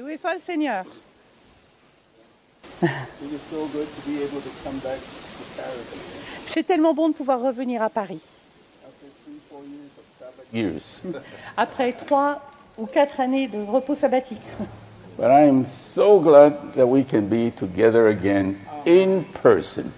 Loué soit le Seigneur. It is so good to be able to come back to Paris C'est tellement bon de pouvoir revenir à Paris. after three, four years of Sabbath years. Après trois ou quatre années de repos sabbatique. but I am so glad that we can be together again in person.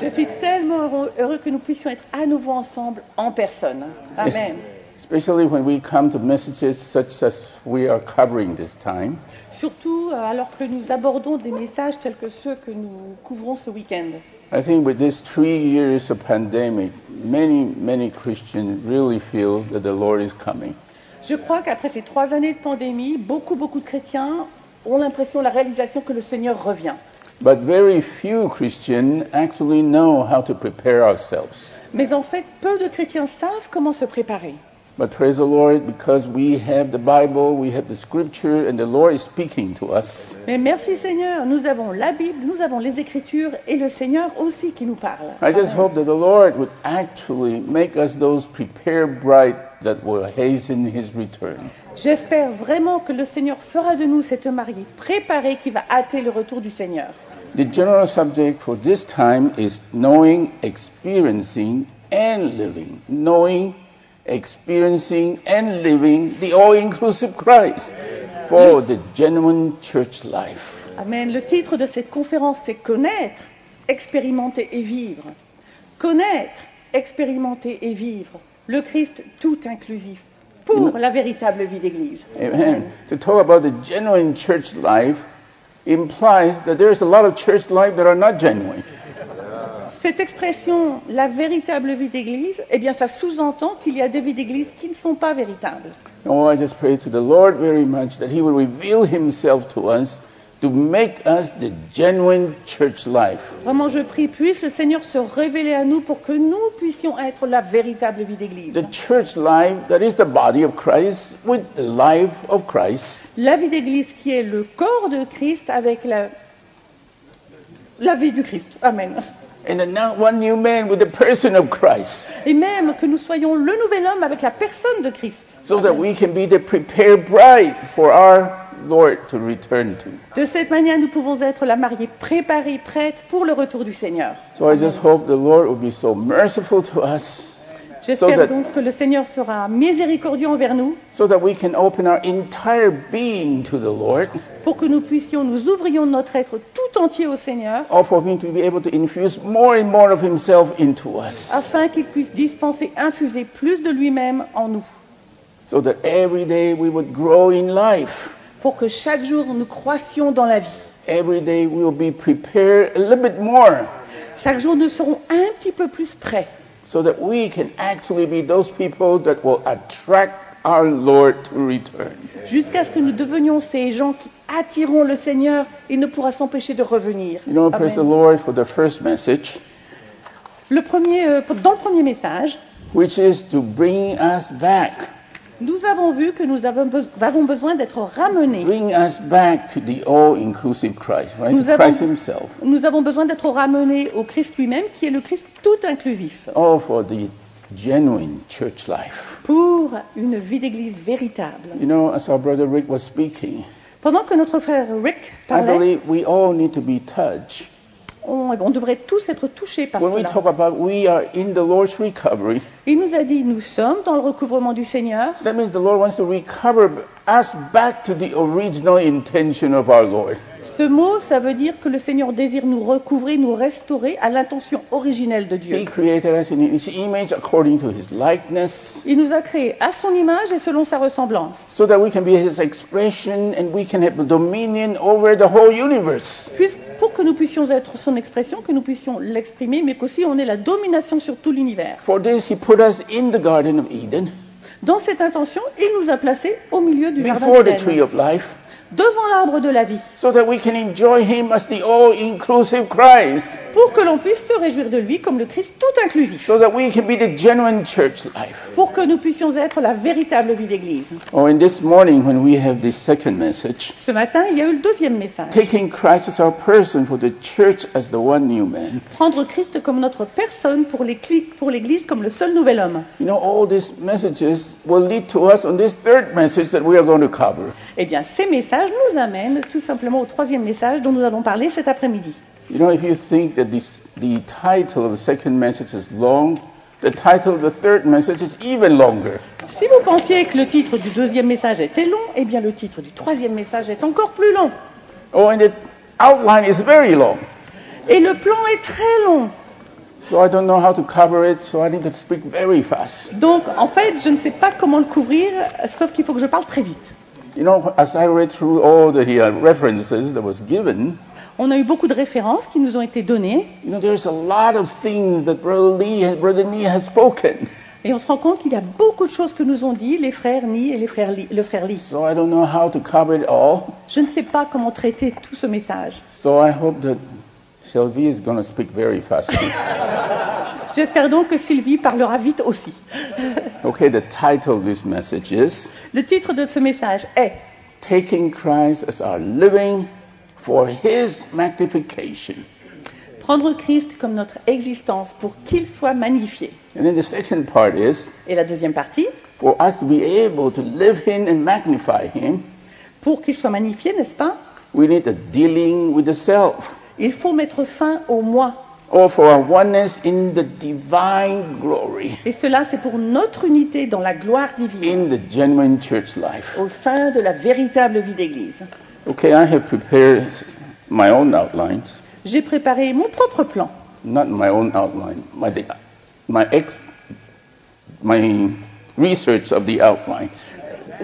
Je suis tellement heureux, heureux que nous puissions être à nouveau ensemble en personne. Amen. Especially when we come to messages such as we are covering this time. Surtout alors que nous abordons des messages tels que ceux que nous couvrons ce week-end. I think with these three years of pandemic, many, many Christians really feel that the Lord is coming. Je crois qu'après ces trois années de pandémie, beaucoup, beaucoup de chrétiens ont l'impression, la réalisation que le Seigneur revient. But very few Christians actually know how to prepare ourselves. Mais en fait, peu de chrétiens savent comment se préparer. But praise the Lord, because we have the Bible, we have the scripture, and the Lord is speaking to us. Mais merci Seigneur, nous avons la Bible, nous avons les Écritures et le Seigneur aussi qui nous parle. I just hope that the Lord would actually make us those prepared bride that will hasten his return. J'espère vraiment que le Seigneur fera de nous cette mariée préparée qui va hâter le retour du Seigneur. The general subject for this time is knowing, experiencing, and living. Knowing, experiencing, and living the all inclusive Christ for the genuine church life. Amen. Le titre de cette conférence, c'est Connaître, expérimenter et vivre. Connaître, expérimenter et vivre. Le Christ tout inclusif pour la véritable vie d'Église. Amen. To talk about the genuine church life implies that there's a lot of church life that are not genuine. Cette expression, la véritable vie d'Église, eh bien, ça sous-entend qu'il y a des vies d'Église qui ne sont pas véritables. Oh, I just pray to the Lord very much that He will reveal Himself to us to make us the genuine church life. Vraiment, je prie, puisse le Seigneur se révéler à nous pour que nous puissions être la véritable vie d'Église. The church life that is the body of Christ with the life of Christ. La vie d'Église qui est le corps de Christ avec la, la vie du Christ. Amen. And now one new man with the person of Christ. Et même que nous soyons le nouvel homme avec la personne de Christ. So that we can be the prepared bride for our Lord to return to. De cette manière, nous pouvons être la mariée préparée, prête pour le retour du Seigneur. So I just hope the Lord will be so merciful to us J'espère So donc que le Seigneur sera miséricordieux envers nous so that we can open our entire being to the Lord, pour que nous puissions, nous ouvrions notre être tout entier au Seigneur or for Him to be able to infuse more and more of Himself into us, afin qu'il puisse dispenser, infuser plus de lui-même en nous. so that every day we would grow in life. Pour que chaque jour nous croissions dans la vie. Every day we will be prepared a little bit more, Chaque jour nous serons un petit peu plus prêts. So that we can actually be those people that will attract our Lord to return. Jusqu'à ce que nous devenions ces gens qui attireront le Seigneur, il ne pourra s'empêcher de revenir. You know, praise the. Lord for the first message, Le premier, euh, dans le premier message, which is to bring us back, nous avons vu que nous avons, be- avons besoin d'être ramenés. bring us back to the all-inclusive Christ, right? Nous To Christ avons- Himself. Nous avons besoin d'être ramenés au Christ lui-même, qui est le Christ tout inclusif, all for the genuine church life. pour une vie d'église véritable. You know, as our brother Rick was speaking, Pendant que notre frère Rick I parlait, believe we all need to be touched. On, on devrait tous être touchés par When we cela. talk about we are in the Lord's recovery, Il nous a dit, nous sommes dans le recouvrement du Seigneur. that means the Lord wants to recover us back to the original intention of our Lord. Ce mot, ça veut dire que le Seigneur désire nous recouvrer, nous restaurer à l'intention originelle de He Dieu. created us in His image according to His likeness, Il nous a créés à son image et selon sa ressemblance, so that we can be His expression and we can have dominion over the whole universe. Puisque- pour que nous puissions être son expression, que nous puissions l'exprimer, mais qu'aussi on ait la domination sur tout l'univers. For this, He put us in the Garden of Eden, Dans cette intention, il nous a placés au milieu du jardin before the tree d'Éden, of life. Devant l'arbre de la vie, so that we can enjoy him as the all-inclusive Christ, pour que l'on puisse se réjouir de lui comme le Christ tout inclusif, so that we can be the genuine church life. pour que nous puissions être la véritable vie d'Église. Oh, and this morning when we have this second message, Ce matin, il y a eu le deuxième message. taking Christ as our person for the church as the one new man. Prendre Christ comme notre personne pour l'Église comme le seul nouvel homme. You know, all these messages will lead to us on this third message that we are going to cover. Eh bien, ces messages message nous amène tout simplement au troisième message dont nous allons parler cet après-midi. You know, if you think that this, the title of the second message is long, the title of the third message is even longer. Si vous pensiez que le titre du deuxième message était long, eh bien le titre du troisième message est encore plus long. Oh, and the outline is very long. Et le plan est très long. So I don't know how to cover it, so I need to speak very fast. Donc en fait, je ne sais pas comment le couvrir, sauf qu'il faut que je parle très vite. You know, as I read through all the uh, references that was given, On a eu beaucoup de références qui nous ont été données you know, there's a lot of things that Brother Lee, Brother Lee has spoken. et on se rend compte qu'il y a beaucoup de choses que nous ont dit les frères Ni et les frères Li- le frère Li. So I don't know how to cover it all. Je ne sais pas comment traiter tout ce message. So I hope that Sylvie is going to speak very fast. J'espère donc que Sylvie parlera vite aussi. okay, the title of this message is Le titre de ce message est Taking Christ as our living for His magnification. Prendre Christ comme notre existence pour qu'il soit magnifié. And then the second part is Et la deuxième partie, for us to be able to live in and magnify Him, pour qu'il soit magnifié, n'est-ce pas? we need a dealing with the self. Il faut mettre fin au moi. For our oneness in the divine glory, Et cela, c'est pour notre unité dans la gloire divine, in the genuine church life. au sein de la véritable vie d'Église. Okay, I have prepared my own outlines. J'ai préparé mon propre plan. not my own outline, my, my, ex, my research of the outline.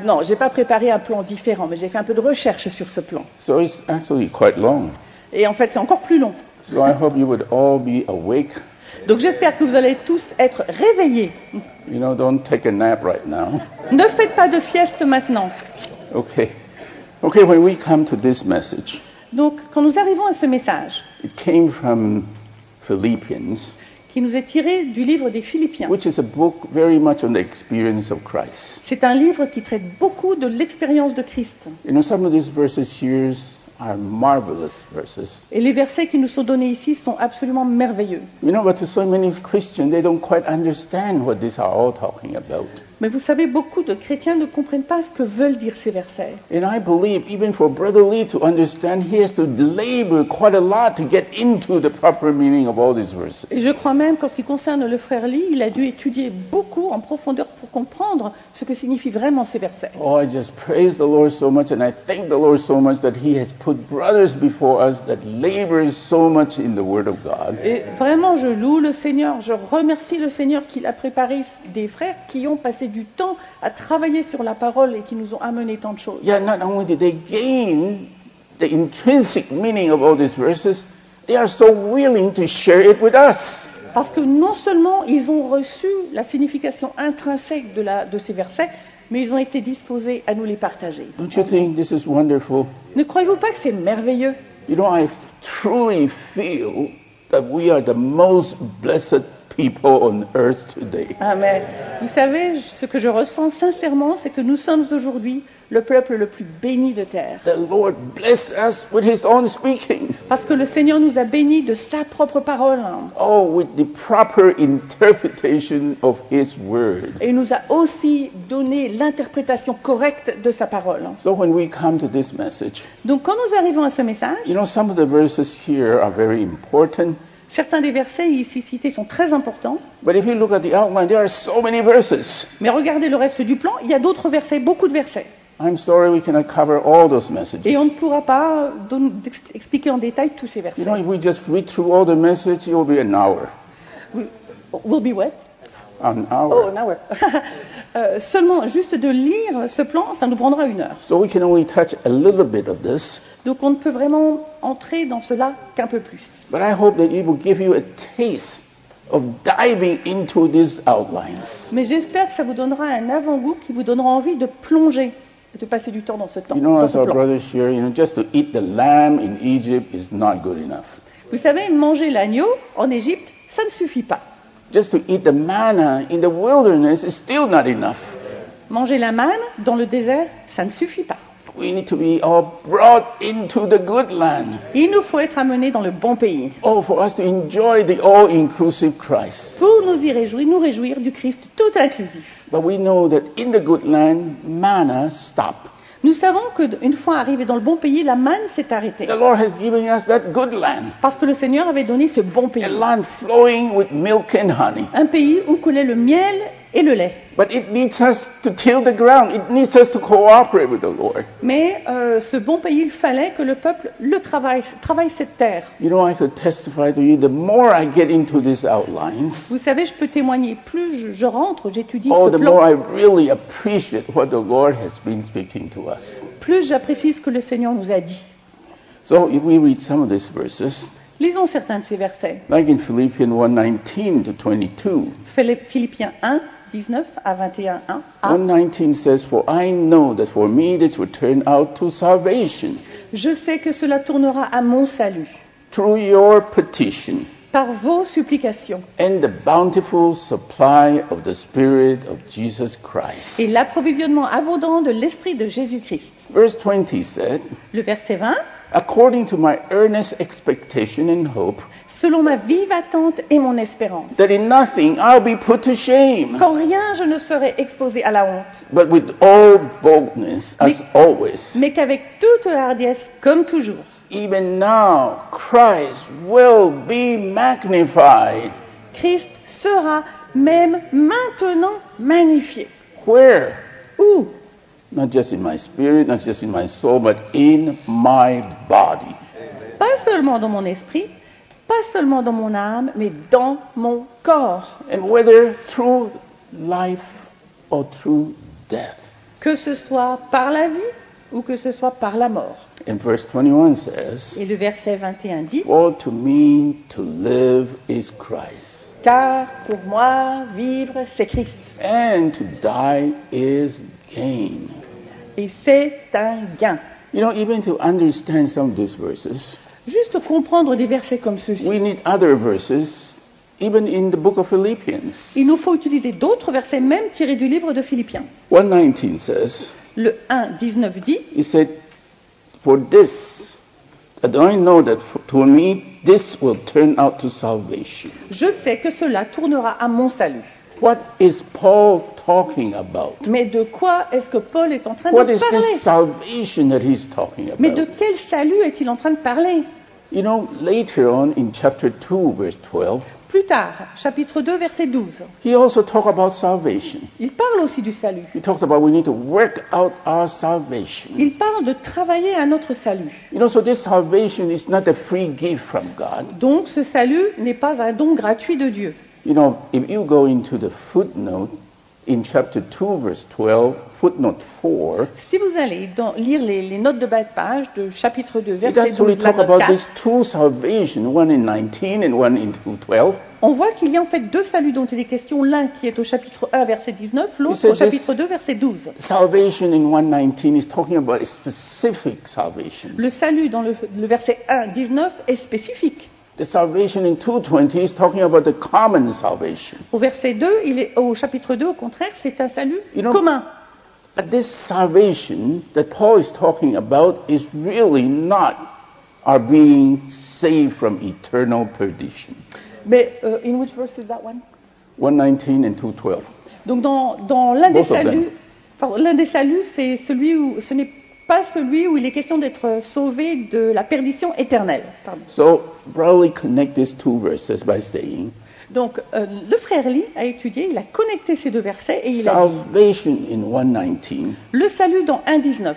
Non, j'ai pas préparé un plan différent, mais j'ai fait un peu de recherche sur ce plan. So it's actually quite long. Et en fait, c'est encore plus long. So I hope you would all be awake. Donc j'espère que vous allez tous être réveillés. You know, don't take a nap right now. Ne faites pas de sieste maintenant. Okay. Okay, when we come to this message, Donc quand nous arrivons à ce message, it came from Philippians, qui nous est tiré du livre des Philippiens, which is a book very much on the experience of Christ. c'est un livre qui traite beaucoup de l'expérience de Christ. Know, some of these verses here are marvelous verses. Et les versets qui nous sont donnés ici sont absolument merveilleux. You know, but to so many Christians, they don't quite understand what these are all talking about. Mais vous savez, beaucoup de chrétiens ne comprennent pas ce que veulent dire ces versets. And I believe even for Brother Lee to understand, he has to labor quite a lot to get into the proper meaning of all these Et verses. je crois même qu'en ce qui concerne le frère Lee, il a dû étudier beaucoup en profondeur pour comprendre ce que signifient vraiment ces versets. Oh, I just praise the Lord so much and I thank the Lord so much that he has put brothers before us that labor so much in the Word of God. Et vraiment, je loue le Seigneur, je remercie le Seigneur qu'il a préparé des frères qui ont passé du temps à travailler sur la parole et qui nous ont amené tant de choses. Yeah, not only did they gain the intrinsic meaning of all these verses, they are so willing to share it with us. Parce que non seulement ils ont reçu la signification intrinsèque de, la- de ces versets, mais ils ont été disposés à nous les partager. Don't you think this is wonderful? Ne croyez-vous pas que c'est merveilleux? You know, I truly feel that we are the most blessed people on earth today. Mais vous savez, ce que je ressens sincèrement, c'est que nous sommes aujourd'hui le peuple le plus béni de terre. The Lord bless us with His own speaking. Parce que le Seigneur nous a bénis de sa propre parole. Oh, with the proper interpretation of His word. Et il nous a aussi donné l'interprétation correcte de sa parole. So when we come to this message, Donc quand nous arrivons à ce message, you know, some of the verses here are very important. Certains des versets ici cités sont très importants, But if you look at the outline, there are so many verses. mais regardez le reste du plan, il y a d'autres versets, beaucoup de versets. I'm sorry we cannot cover all those messages. Et on ne pourra pas expliquer en détail tous ces You versets. know, if we just read through all the message, it will be an hour. We- Will be what? An Oh, an hour. Euh, seulement, juste de lire ce plan, ça nous prendra une heure. So we can only touch a little bit of this. Donc on ne peut vraiment entrer dans cela qu'un peu plus. But I hope that it will give you a taste of diving into these outlines. Mais j'espère que ça vous donnera un avant-goût qui vous donnera envie de plonger et de passer du temps dans ce temps, You know, dans as ce our plan. brother shared, you know, just to eat the lamb in Egypt is not good enough. Vous savez, manger l'agneau en Égypte, ça ne suffit pas. Just to eat the manna in the wilderness is still not enough. Manger la manne dans le désert, ça ne suffit pas. We need to be all brought into the good land. Il nous faut être amenés dans le bon pays Oh, for us to enjoy the all-inclusive Christ. pour nous y réjouir, nous réjouir du Christ tout inclusif. But we know that in the good land, manna stop. Nous savons qu'une fois arrivé dans le bon pays, la manne s'est arrêtée. The Lord has given us that good land, Parce que le Seigneur avait donné ce bon a pays. land flowing with milk and honey. Un pays où coulait le miel et le lait. But it needs us to till the ground. It needs us to cooperate with the Lord. Mais euh, ce bon pays, il fallait que le peuple le travaille, travaille cette terre. You know, I could testify to you. The more I get into these outlines, Vous savez, je peux témoigner. Plus je, je rentre, j'étudie oh, ce the more plan, I really appreciate what the Lord has been speaking to us. plus j'apprécie ce que le Seigneur nous a dit. So if we read some of these verses, Lisons certains de ces versets. like in Philippians 1:19 to 22. Philipp- Philippiens 1, 19 à 21, 1 à 119 says, For I know that for me this will turn out to salvation. Je sais que cela tournera à mon salut. Through your petition par vos supplications. and the bountiful supply of the Spirit of Jesus Christ. et l'approvisionnement abondant de l'Esprit de Jésus-Christ. Verse 20 said, Le verset 20, According to my earnest expectation and hope, selon ma vive attente et mon espérance, that in nothing I'll be put to shame, qu'en rien je ne serai exposé à la honte, but with all boldness, as always. mais qu'avec toute hardiesse, comme toujours, Even now, Christ will be magnified. Christ sera même maintenant magnifié. Where? Où? Not just in my spirit, not just in my soul, but in my body. Pas seulement dans mon esprit, pas seulement dans mon âme, mais dans mon corps. And whether through life or through death. Que ce soit par la vie ou que ce soit par la mort. And verse 21 says, Et le verset 21 dit, For to me to live is Christ, Car pour moi, vivre, c'est Christ. and to die is gain. Et c'est un gain. You know, even to understand some of these verses, Juste comprendre des versets comme ceux-ci. we need other verses, even in the book of Philippians. Il nous faut utiliser d'autres versets, même tirés du livre de Philippiens. 119 says, Le 1, 19 dit, He said, For this, that I know that for, to me this will turn out to salvation. Je sais que cela tournera à mon salut. What is Paul talking about? Mais de quoi est-ce que Paul est en train What de is this parler salvation that he's talking Mais de about? quel salut est-il en train de parler? You know, later on in chapter 2, verse 12, Plus tard, chapitre 2, verset 12, he also talked about salvation. il parle aussi du salut. He talks about we need to work out our salvation. Il parle de travailler à notre salut. You know, so this salvation is not a free gift from God. Donc ce salut n'est pas un don gratuit de Dieu. You know, if you go into the footnote in chapter 2, verse 12, footnote 4, Si vous allez dans- lire les, les notes de bas de page de chapitre 2, it verset actually 12, la note about 4, these two salvation, one in 19 and one in 12. on voit qu'il y a en fait deux saluts dont il est question, l'un qui est au chapitre 1, verset 19, l'autre au chapitre this- 2, verset 12. Salvation in 119 is talking about a specific salvation. Le salut dans le, le verset 1, 19 est spécifique. The salvation in 220 is talking about the common salvation. Au verset 2, il est, au chapitre 2, au contraire, c'est un salut You know- commun. But this salvation that Paul is talking about is really not our being saved from eternal perdition. Mais euh, in which verse is that one? 119 and 212. Donc dans, dans l'un des saluts, l'un des saluts, c'est celui où ce n'est pas celui où il est question d'être sauvé de la perdition éternelle. Pardon. So, probably connect these two verses by saying Donc euh, le frère Lee a étudié, il a connecté ces deux versets et il a dit in 119 le salut dans 1.19,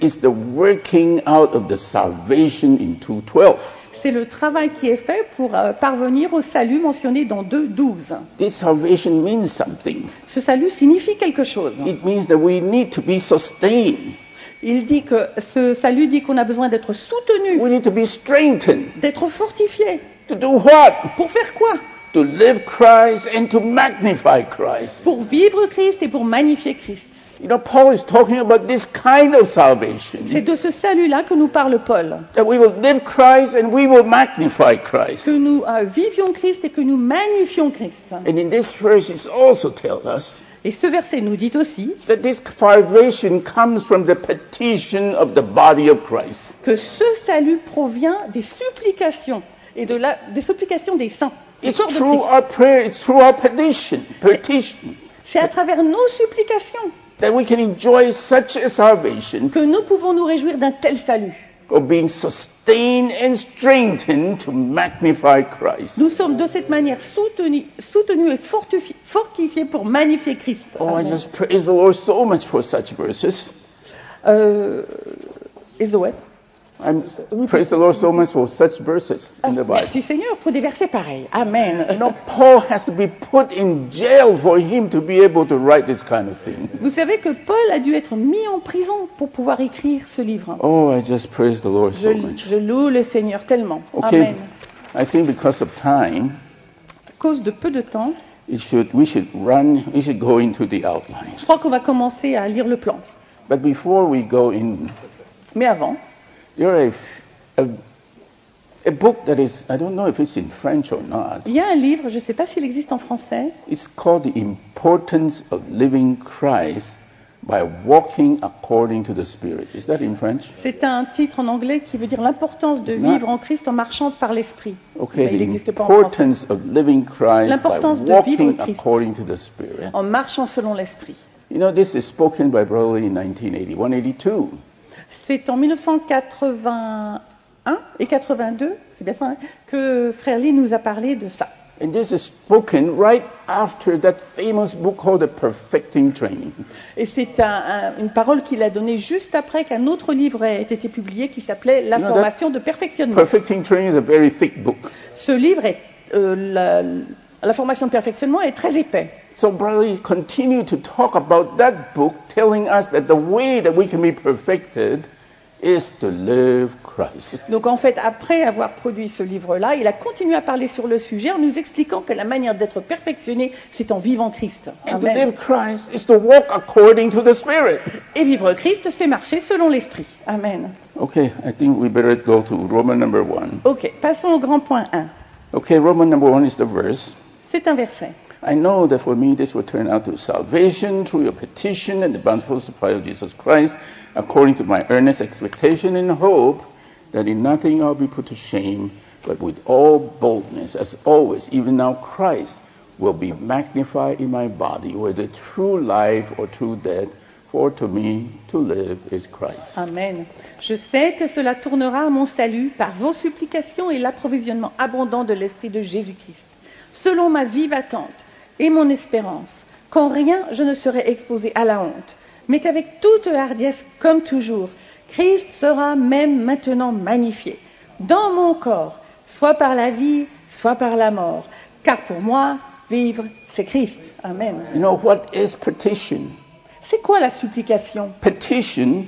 is the working out of the salvation in 212. c'est le travail qui est fait pour euh, parvenir au salut mentionné dans 2.12. This salvation means something. Ce salut signifie quelque chose. It means that we need to be sustained. Il dit que ce salut dit qu'on a besoin d'être soutenu, We need to be strengthened. d'être fortifié. To do what? Pour faire quoi? To live Christ and to magnify Christ. Pour vivre Christ et pour magnifier Christ. You know, Paul is talking about this kind of salvation. C'est de ce salut-là que nous parle Paul. That we will live Christ and we will magnify Christ. Que nous euh, vivions Christ et que nous magnifions Christ. And in this verse, it also tells us Et ce verset nous dit aussi that this salvation comes from the petition of the body of Christ. que ce salut provient des supplications et de la, des supplications des saints. du It's corps de through Christ. our prayer, it's through our petition. Petition. C'est à travers nos supplications. that we can enjoy such a salvation que nous pouvons nous réjouir d'un tel salut. Of being sustained and strengthened to magnify Christ. Nous sommes de cette manière soutenus, soutenus et fortifi- fortifiés pour magnifier Christ. Oh, I just praise the Lord so much for such verses. Euh, et Zoé. I praise the Lord so much for such verses in the Bible. Merci Seigneur pour des versets pareils. Amen. You know, Paul has to be put in jail for him to be able to write this kind of thing. Vous savez que Paul a dû être mis en prison pour pouvoir écrire ce livre. Oh, I just praise the Lord Je, so much. je loue le Seigneur tellement. Okay, Amen. I think because of time, À cause de peu de temps, it should we should run. We should go into the je outlines. crois qu'on va commencer à lire le plan. But before we go in, Mais avant, are a, a, a book that is I don't know if it's in French or not. il y a un livre, je ne sais pas s'il existe en français, It's called The Importance of Living Christ by Walking According to the Spirit. Is that in French? c'est un titre en anglais qui veut dire l'importance de not- vivre en Christ en marchant par l'Esprit. Okay, il the n'existe pas en français. importance of living Christ by L'importance de walking vivre Christ. according to the Spirit. En marchant selon l'Esprit. You know, this is spoken by Brother in 1981-82. C'est en 1981 et 82, c'est bien ça, hein, que Frère Lee nous a parlé de ça. And this is spoken right after that famous book called The Perfecting Training. Et c'est un- un- une parole qu'il a donnée juste après qu'un autre livre ait été publié qui s'appelait La know, that- formation de perfectionnement. Perfecting Training is a very thick book. Ce livre, est, euh, la, la formation de perfectionnement est très épais. So Brother continue to talk about that book, telling us that the way that we can be perfected is to live Christ. Donc en fait, après avoir produit ce livre-là, il a continué à parler sur le sujet en nous expliquant que la manière d'être perfectionné, c'est en vivant Christ. And to Amen. live Christ is to walk according to the Spirit. Et vivre Christ, c'est marcher selon l'Esprit. Amen. Okay, I think we better go to Roman number one. Ok, passons au grand point 1. Okay, Roman number one is the verse. C'est un verset. I know that for me this will turn out to salvation through your petition and the bountiful supply of Jesus Christ, according to my earnest expectation and hope that in nothing I'll be put to shame, but with all boldness, as always, even now Christ will be magnified in my body, whether through life or through death. For to me to live is Christ. Amen. Je sais que cela tournera à mon salut par vos supplications et l'approvisionnement abondant de l'Esprit de Jésus-Christ, selon ma vive attente et mon espérance, qu'en rien je ne serai exposé à la honte, mais qu'avec toute hardiesse, comme toujours, Christ sera même maintenant magnifié dans mon corps, soit par la vie, soit par la mort, car pour moi, vivre, c'est Christ. Amen. You know what is petition? C'est quoi la supplication? Petition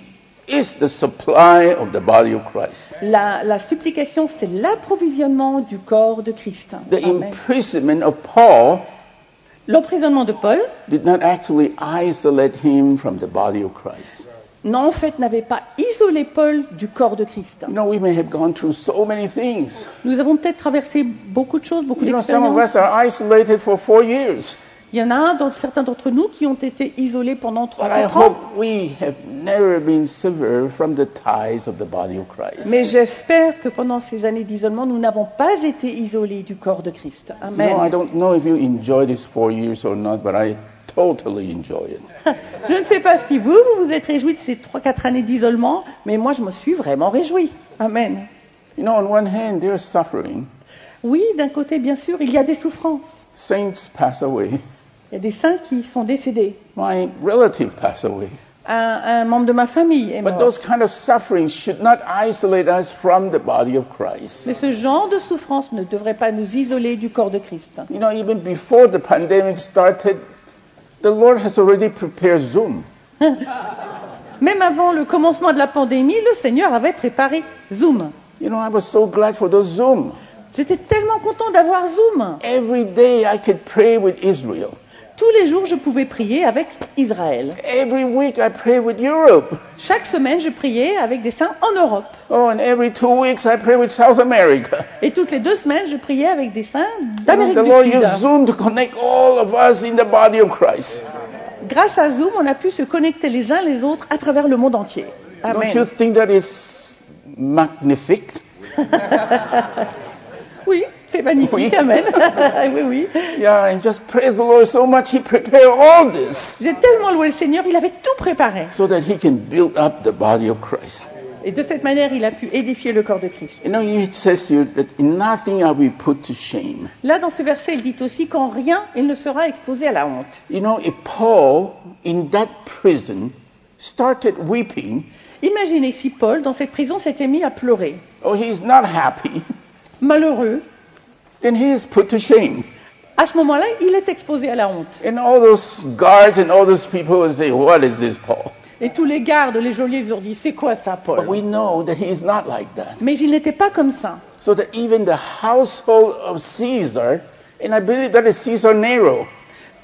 is the supply of the body of Christ. La, la supplication, c'est l'approvisionnement du corps de Christ. The Amen. imprisonment of Paul L'emprisonnement de Paul, did not actually isolate him from the body of Christ. non, en fait, n'avait pas isolé Paul du corps de Christ. You know, we may have gone through so many things. Nous avons peut-être traversé beaucoup de choses, beaucoup You know, some of us are isolated for four years. Il y en a donc, certains d'entre nous qui ont été isolés pendant trois ans. Mais j'espère que pendant ces années d'isolement, nous n'avons pas été isolés du corps de Christ. Amen. don't know if you enjoy these four years or not, but I totally enjoy it. Je ne sais pas si vous, vous vous êtes réjouis de ces trois, quatre années d'isolement, mais moi, je me suis vraiment réjouie. Amen. You know, on one hand, there's suffering. Oui, d'un côté, bien sûr, il y a des souffrances. Saints pass away. Il y a des saints qui sont décédés. My relative pass away. Un, un membre de ma famille est But mort. those kind of sufferings should not isolate us from the body of Christ. Mais ce genre de souffrance ne devrait pas nous isoler du corps de Christ. You know, even before the pandemic started, the Lord has already prepared Zoom. Même avant le commencement de la pandémie, le Seigneur avait préparé Zoom. You know, I was so glad for those Zoom. J'étais tellement content d'avoir Zoom. Every day I could pray with Israel. Tous les jours, je pouvais prier avec Israël. Every week I pray with Europe. Chaque semaine, je priais avec des saints en Europe. Oh, and every two weeks I pray with South America. Et toutes les deux semaines, je priais avec des saints d'Amérique du Lord Sud. used Zoom to connect all of us in the body of Christ. Grâce à Zoom, on a pu se connecter les uns les autres à travers le monde entier. Don't you Amen. think that is magnifique? Oui, C'est magnifique, amen. oui, oui. Yeah, and just praise the Lord so much. He prepared all this J'ai tellement loué le Seigneur, il avait tout préparé. so that he can build up the body of Christ. Et de cette manière, il a pu édifier le corps de Christ. You know, it says here that in nothing are we put to shame. Là, dans ce verset, il dit aussi qu'en rien, il ne sera exposé à la honte. You know, if Paul in that prison started weeping, Imaginez si Paul, dans cette prison, s'était mis à pleurer. or he's not happy, Malheureux. Then he is put to shame. À ce moment-là, il est exposé à la honte. And all those guards and all those people will say, What is this, Paul? Et tous les gardes, les geôliers, ils ont dit, c'est quoi ça, Paul? But we know that he is not like that. Mais il n'était pas comme ça. So that even the household of Caesar, and I believe that is Caesar Nero,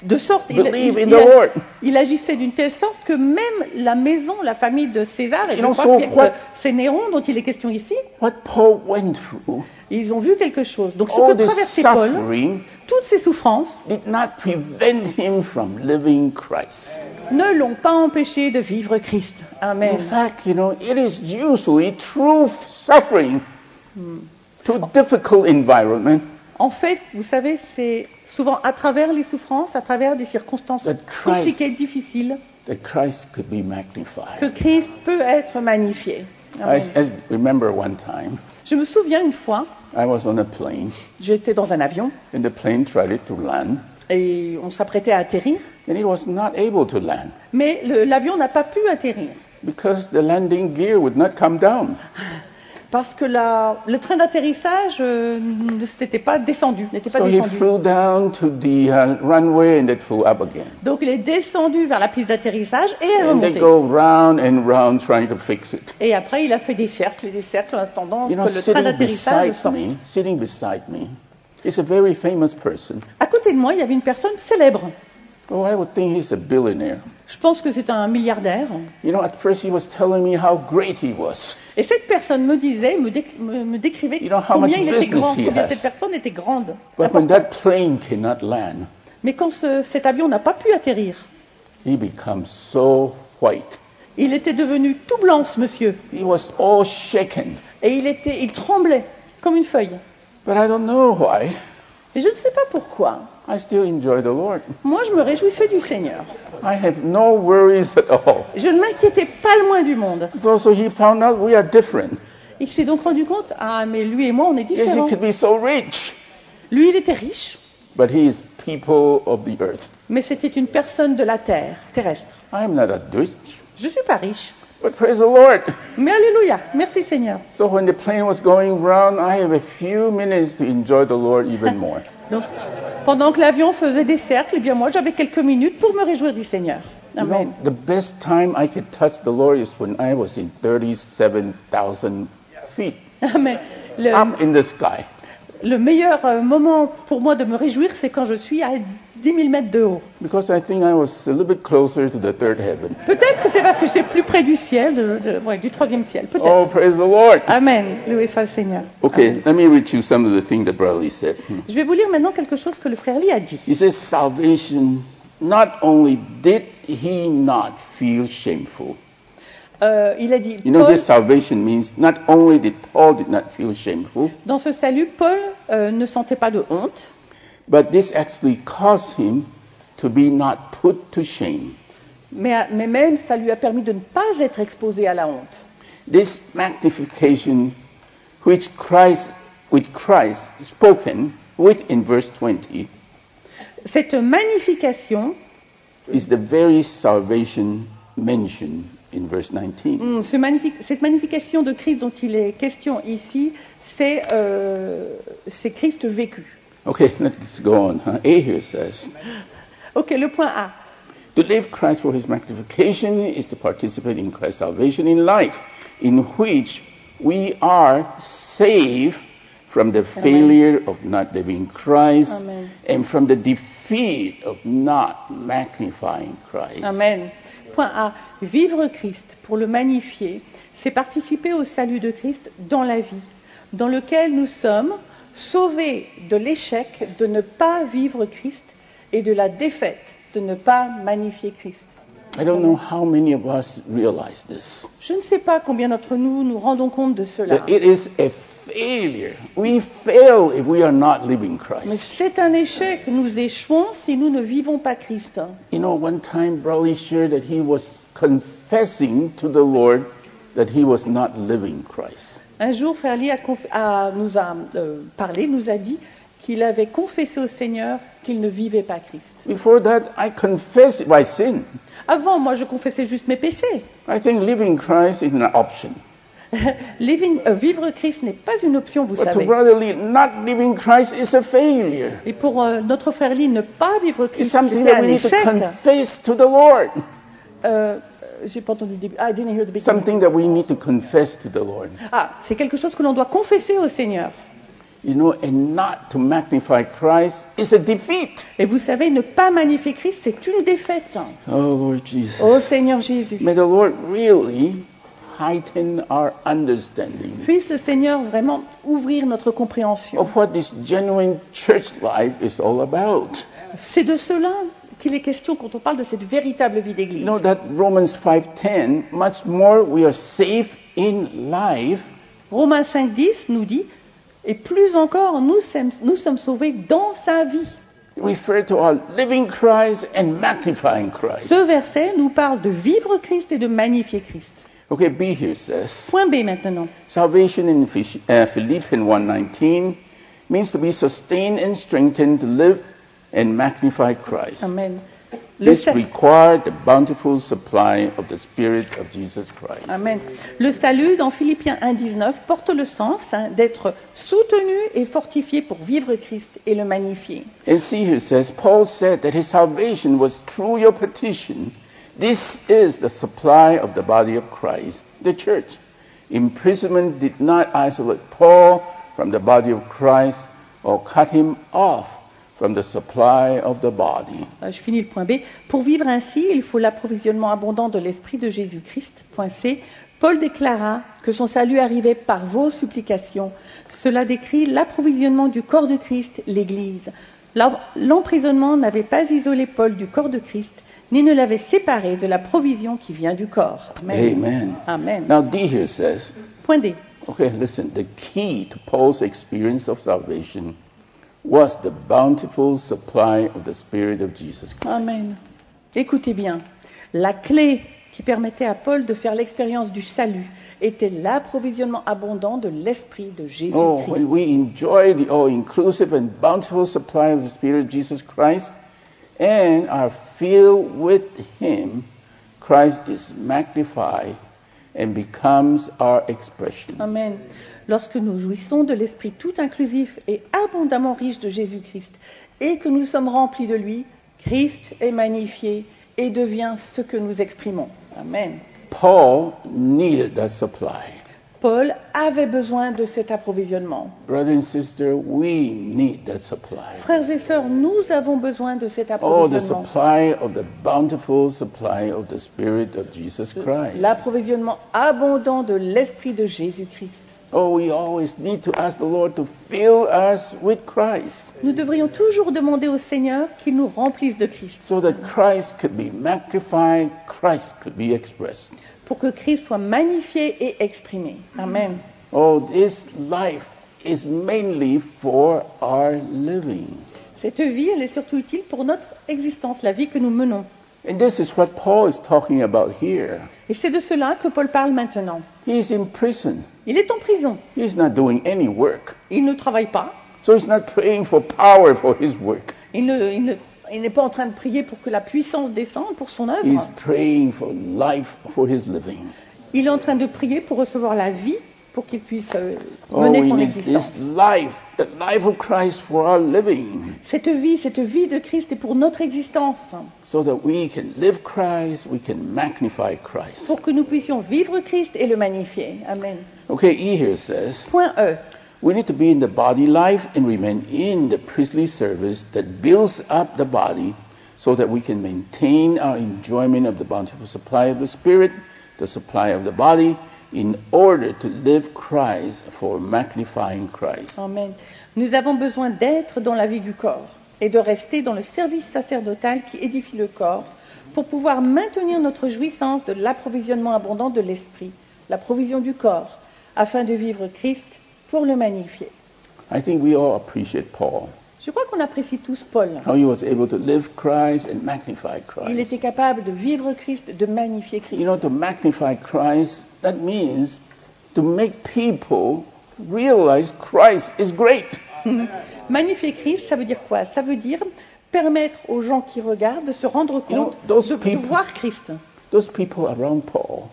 De sorte, il, il- il- Lord. il agissait d'une telle sorte que même la maison, la famille de César, et je crois que c'est Néron dont il est question ici, what Paul went through, ils ont vu quelque chose. Donc ce que traversait Paul, toutes ces souffrances, did not prevent him from living Christ. ne l'ont pas empêché de vivre Christ. Amen. In fact, you know, it is usually through suffering to difficult environment En fait, vous savez, c'est souvent à travers les souffrances, à travers des circonstances That Christ- compliquées, difficiles, that Christ could be magnified. que Christ peut être magnifié. I, Amen. I remember one time Je me souviens une fois, I was on a plane j'étais dans un avion and the plane tried to land et on s'apprêtait à atterrir, and it was not able to land mais l'avion n'a pas pu atterrir because the landing gear would not come down. parce que la- le train d'atterrissage euh, ne s'était pas descendu, n'était pas So he descendu. flew down to the uh, runway and it flew up again. Donc il est descendu vers la piste d'atterrissage et est And they remonté. go round and round trying to fix it. Et après, il a fait des cercles et des cercles en attendant You know, que le train d'atterrissage beside sorte. me, sitting beside me, is a very famous person. À côté de moi, il y avait une personne célèbre. Oh, I would think he's a billionaire. Je pense que c'est un milliardaire. You know, at first he was telling me how great he was. Et cette personne me disait, me, déc- me- me décrivait You know how combien il était grand, combien cette personne était grande. But when Important. that plane cannot land, Mais quand ce- cet avion n'a pas pu atterrir, he becomes so white. il était devenu tout blanc, ce monsieur. He was all shaken. Et il, était, il tremblait comme une feuille. But I don't know why. Et je ne sais pas pourquoi. I still enjoy the Lord. Moi, je me réjouissais du Seigneur. I have no worries at all. Je ne m'inquiétais pas le moins du monde. So, so he found out we are different. Il s'est donc rendu compte, ah, mais lui et moi, on est Yes, he différents. could be so rich, Lui, il était riche, but he is people of the earth. mais c'était une personne de la terre, terrestre. I am not a rich, Je ne suis pas riche. but praise the Lord. Mais alléluia, merci Seigneur. So when the plane was going round, I have a few minutes to enjoy the Lord even more. Donc, pendant que l'avion faisait des cercles, eh bien moi, j'avais quelques minutes pour me réjouir du Seigneur. You Amen. know, the best time I could touch the Lord is when I was in 37,000 feet Amen. Le, up in the sky. le meilleur euh, moment pour moi de me réjouir, c'est quand je suis à 10 000 mètres de haut. Because I think I was a little bit closer to the third heaven. Peut-être que c'est parce que j'étais plus près du ciel, de- de- ouais, du troisième ciel. Peut-être. Oh, praise the Lord. Amen. Loué soit le Seigneur. Okay, let me read you some of the things that Brother Lee said. Je vais vous lire maintenant quelque chose que le frère Lee a dit. He says, Salvation, not only did he not feel shameful. Euh, il a dit, You know, Paul, this salvation means not only did Paul did not feel shameful, dans ce salut, Paul euh, ne sentait pas de honte, but this actually caused him to be not put to shame. mais, mais même ça lui a permis de ne pas être exposé à la honte. This magnification which Christ, with Christ spoken with in verse 20 Cette magnification, is the very salvation mentioned in verse 19. hum, ce magnifi- cette magnification de Christ dont il est question ici, c'est euh, c'est Christ vécu. Okay, let's go on. huh? A here says, Ok, le point A. To live Christ for his magnification is to participate in Christ's salvation in life, in which we are saved from the failure of not living Christ Amen. and from the defeat of not magnifying Christ. Amen. Point A. Vivre Christ pour le magnifier, c'est participer au salut de Christ dans la vie, dans lequel nous sommes sauvés de l'échec de ne pas vivre Christ et de la défaite de ne pas magnifier Christ. I don't know how many of us realize this. Je ne sais pas combien d'entre nous nous rendons compte de cela. That it is a failure. We fail if we are not living Mais Christ. c'est un échec. Nous échouons si nous ne vivons pas Christ. You know, one time Browley shared that he was confessing to the Lord that he was not living Christ. Un jour, Frère Lee a conf- a- nous a euh, parlé, nous a dit qu'il avait confessé au Seigneur qu'il ne vivait pas Christ. Before that, I confessed my sin. Avant, moi, je confessais juste mes péchés. I think living Christ is an option. Living- euh, vivre Christ n'est pas une option, vous But to savez. Brother Lee, not living Christ is a failure. Et pour euh, notre frère Lee, ne pas vivre Christ, that un to échec. confess to the Lord. J'ai pas entendu le début. Ah, I didn't hear the beginning. Something that we need to confess to the Lord. Ah, c'est quelque chose que l'on doit confesser au Seigneur. You know, and not to magnify Christ is a defeat. Et vous savez, ne pas magnifier Christ, c'est une défaite. Oh, Lord Jesus. Ô Seigneur Jésus. May the Lord really heighten our understanding Puisse le Seigneur vraiment ouvrir notre compréhension. of what this genuine church life is all about. C'est de cela qu'il est question quand on parle de cette véritable vie d'église. You know that Romans 5:10, much more we are safe in life Romains 5.10 nous dit, et plus encore, nous sommes, nous sommes sauvés dans sa vie. refer to our living Christ and magnifying Christ. Ce verset nous parle de vivre Christ et de magnifier Christ. Okay, B here says Point B maintenant. salvation in uh, Philippians 1:19 means to be sustained and strengthened to live and magnify Christ. Amen. This required the bountiful supply of the Spirit of Jesus Christ. Amen. Le salut dans Philippiens 1.19 porte le sens hein, d'être soutenu et fortifié pour vivre Christ et le magnifier. And see here says, Paul said that his salvation was through your petition. This is the supply of the body of Christ, the church. Imprisonment did not isolate Paul from the body of Christ or cut him off from the supply of the body. Euh, Je finis le point B. Pour vivre ainsi, il faut l'approvisionnement abondant de l'Esprit de Jésus-Christ. Point C. Paul déclara que son salut arrivait par vos supplications. Cela décrit l'approvisionnement du corps de Christ, l'Église. L'em- L'emprisonnement n'avait pas isolé Paul du corps de Christ, ni ne l'avait séparé de la provision qui vient du corps. Amen. Amen. Amen. Now D here says, Point D. okay, listen, the key to Paul's experience of salvation was the bountiful supply of the Spirit of Jesus Christ. Amen. Écoutez bien, la clé qui permettait à Paul de faire l'expérience du salut était l'approvisionnement abondant de l'Esprit de Oh, Jésus-Christ. when we enjoy the all inclusive and bountiful supply of the Spirit of Jesus Christ and are filled with Him, Christ is magnified and becomes our expression. Amen. Lorsque nous jouissons de l'Esprit tout inclusif et abondamment riche de Jésus-Christ et que nous sommes remplis de lui, Christ est magnifié et devient ce que nous exprimons. Amen. Paul needed that supply. Paul avait besoin de cet approvisionnement. Brother and sister, we need that supply. Frères et sœurs, nous avons besoin de cet Oh, the approvisionnement. supply of the bountiful supply of the Spirit of Jesus Christ. L'approvisionnement abondant de l'Esprit de Jésus-Christ. Oh, we always need to ask the Lord to fill us with Christ. Nous devrions toujours demander au Seigneur qu'il nous remplisse de Christ, so that Christ could be magnified, Christ could be expressed. pour que Christ soit magnifié et exprimé. Amen. Oh, this life is mainly for our living. Cette vie, elle est surtout utile pour notre existence, la vie que nous menons. And this is what Paul is talking about here. Et c'est de cela que Paul parle maintenant. He is in prison. Il est en prison. He's not doing any work. Il ne travaille pas. So he's not praying for power for his work. Il ne- il ne- il n'est pas en train de prier pour que la puissance descende pour son œuvre. He's praying for life for his living. Il est en train de prier pour recevoir la vie, pour qu'il puisse euh, Oh, we son need existence. life, the life of Christ for our living, Cette vie, cette vie de Christ est pour notre existence, so that we can live Christ, we can magnify Christ. pour que nous puissions vivre Christ et le magnifier. Amen. Okay, E here says, Point E. We need to be in the body life and remain in the priestly service that builds up the body so that we can maintain our enjoyment of the bountiful supply of the Spirit, the supply of the body, in order to live Christ for magnifying Christ. Amen. Nous avons besoin d'être dans la vie du corps et de rester dans le service sacerdotal qui édifie le corps pour pouvoir maintenir notre jouissance de l'approvisionnement abondant de l'esprit, la provision du corps, afin de vivre Christ pour le magnifier. I think we all appreciate Paul, Je crois qu'on apprécie tous Paul. how he was able to live Christ and magnify Il était Christ. capable de vivre Christ, de magnifier Christ. You know, to magnify Christ, that means to make people realize Christ is great. Magnifier Christ, ça veut dire quoi? Ça veut dire permettre aux gens qui regardent de se rendre You know, compte de, de people- voir Christ. Those people around Paul,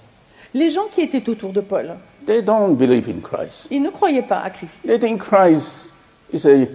Les gens qui étaient autour de Paul, they don't believe in Christ. ils ne croyaient pas à Christ. They think Christ is a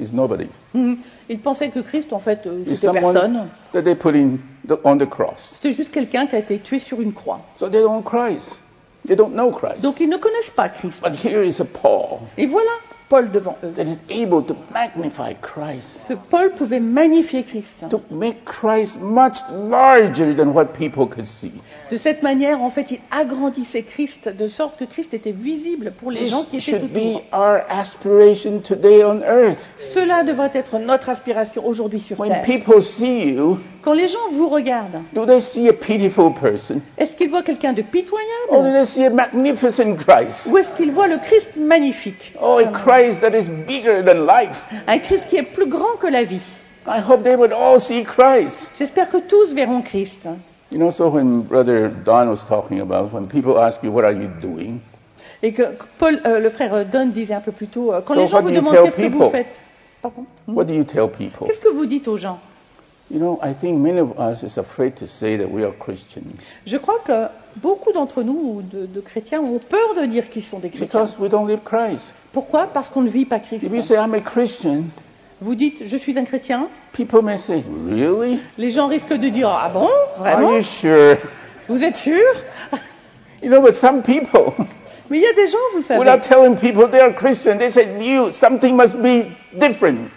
is nobody. Mhm. Ils pensaient que Christ, en fait, euh, c'était personne. that they put in the, on the cross. C'était juste quelqu'un qui a été tué sur une croix. So they don't Christ. They don't know Christ. Donc ils ne connaissent pas Christ. But here is a Paul Et voilà Paul devant eux. that is able to magnify Christ, Ce Paul pouvait magnifier Christ. to make Christ much larger than what people could see. De cette manière, en fait, il agrandissait Christ de sorte que Christ était visible pour les gens qui étaient should be autour. our aspiration today on earth. Cela devrait être notre aspiration aujourd'hui sur When Terre. people see you, Quand les gens vous regardent, do they see a pitiful person? est-ce qu'ils voient quelqu'un de or do pitoyable they see a magnificent Christ? ou est-ce qu'ils voient le Christ magnifique? Oh, a Christ that is bigger than life. Un Christ qui est plus grand que la vie. I hope they would all see Christ. J'espère que tous verront Christ. You know, so when Brother Don was talking about when people ask you, What are you doing? Et que Paul, euh, le frère Don disait un peu plus tôt, euh, quand So les gens what vous do you demandent tell qu'est-ce que vous people? faites, Pardon? What do you tell people? qu'est-ce que vous dites aux gens? You know, I think many of us is afraid to say that we are Christians Je crois que beaucoup d'entre nous, de, de chrétiens, ont peur de dire qu'ils sont des chrétiens. because we don't live Christ. Pourquoi Parce qu'on ne vit pas Christ. If you say I'm a Christian, Vous dites, je suis un chrétien, people may say, Really? les gens risquent de dire, ah bon Are Vraiment you sure? Vous êtes sûr You know, but some people, Mais il y a des gens, vous savez, without telling people they are Christian, they say, You, something must be different.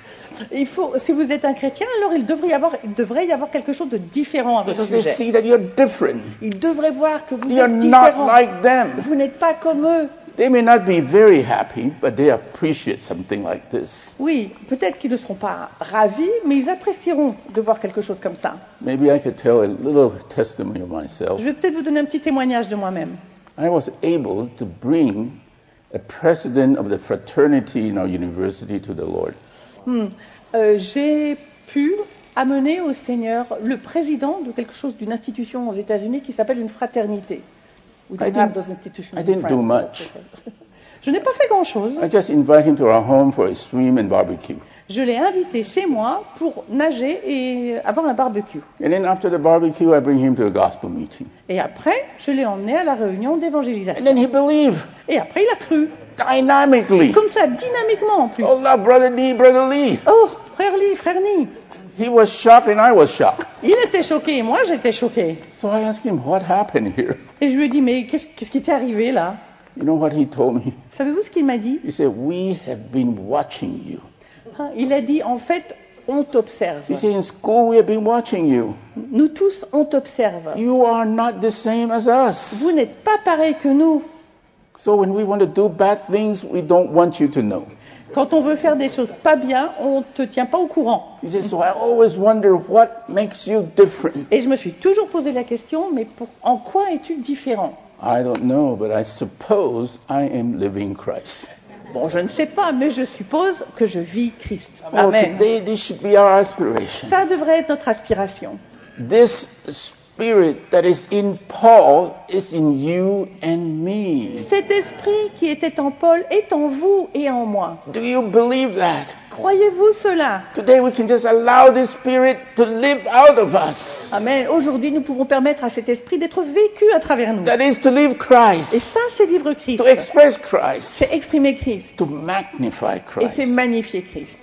il faut, si vous êtes un chrétien, alors il devrait y avoir, il devrait y avoir quelque chose de différent à votre Because they sujet. see that you're different. Ils devraient voir que vous You're êtes not différent. like them. Vous n'êtes pas comme eux. They may not be very happy, but they appreciate something like this. Oui, peut-être qu'ils ne seront pas ravis, mais ils apprécieront de voir quelque chose comme ça. Maybe I could tell a little testimony of myself. Je vais peut-être vous donner un petit témoignage de moi-même. I was able to bring a president of the fraternity in our university to the Lord. Hmm. Euh, J'ai pu amener au Seigneur le président de quelque chose, d'une institution aux États-Unis qui s'appelle une fraternité. We don't I have didn't- those institutions I didn't France, do much. Je n'ai pas fait grand-chose. I just invite him to our home for a swim and barbecue. Je l'ai invité chez moi pour nager et avoir un barbecue. And then after the barbecue, I bring him to a gospel meeting. Et après, je l'ai emmené à la réunion And d'évangélisation. then he believed Et après, il a cru. dynamically. Comme ça, dynamiquement en plus. Oh, love, brother Lee, brother Lee. Oh, frère Lee, frère Lee. He was shocked and I was shocked. Il était choqué et moi j'étais choqué. So I asked him, what happened here? Et je lui ai dit, mais qu'est-ce qui t'est arrivé là? You know what he told me? Savez-vous ce qu'il m'a dit? He said, we have been watching you. Hein, Il a dit, en fait, on t'observe. He said, in school, we have been watching you. Nous tous, on t'observe. You are not the same as us. Vous n'êtes pas pareil que nous. So when we want to do bad things, we don't want you to know. Quand on veut faire des choses pas bien, on te tient pas au courant. He said, so I always wonder what makes you different. Et je me suis toujours posé la question, mais pour, en quoi es-tu différent? I don't know, but I suppose I am living Christ. Bon, je ne sais pas, mais je suppose que je vis Christ. Oh, Amen. today this should be our aspiration. Ça devrait être notre aspiration. This spirit that is in Paul is in you and me. Cet esprit qui était en Paul est en vous et en moi. Do you believe that? Croyez-vous cela? Today we can just allow this spirit to live out of us. Amen. Aujourd'hui, nous pouvons permettre à cet esprit d'être vécu à travers nous. That is to live Et Christ, ça, c'est vivre Christ. to express Christ, C'est exprimer Christ. to magnify Et c'est Christ. magnifier Christ.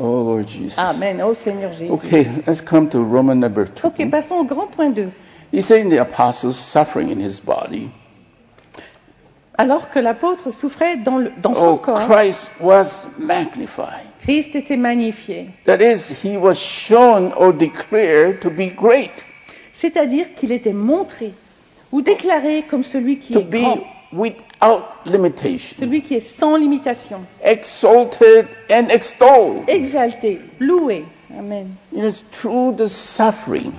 Oh Lord Jesus. Amen. Ô Seigneur Jésus. Okay, let's come to Roman number two. Ok, passons au grand point 2. He said in the apostles suffering in his body. Alors que l'apôtre souffrait dans, le- dans son Oh, corps, Christ was magnified. Christ était magnifié. That is, he was shown or declared to be great, C'est-à-dire qu'il était montré ou déclaré comme celui qui to est be grand, without limitation, celui qui est sans limitation, exalted and extolled. exalté, loué. Amen. It is through the suffering,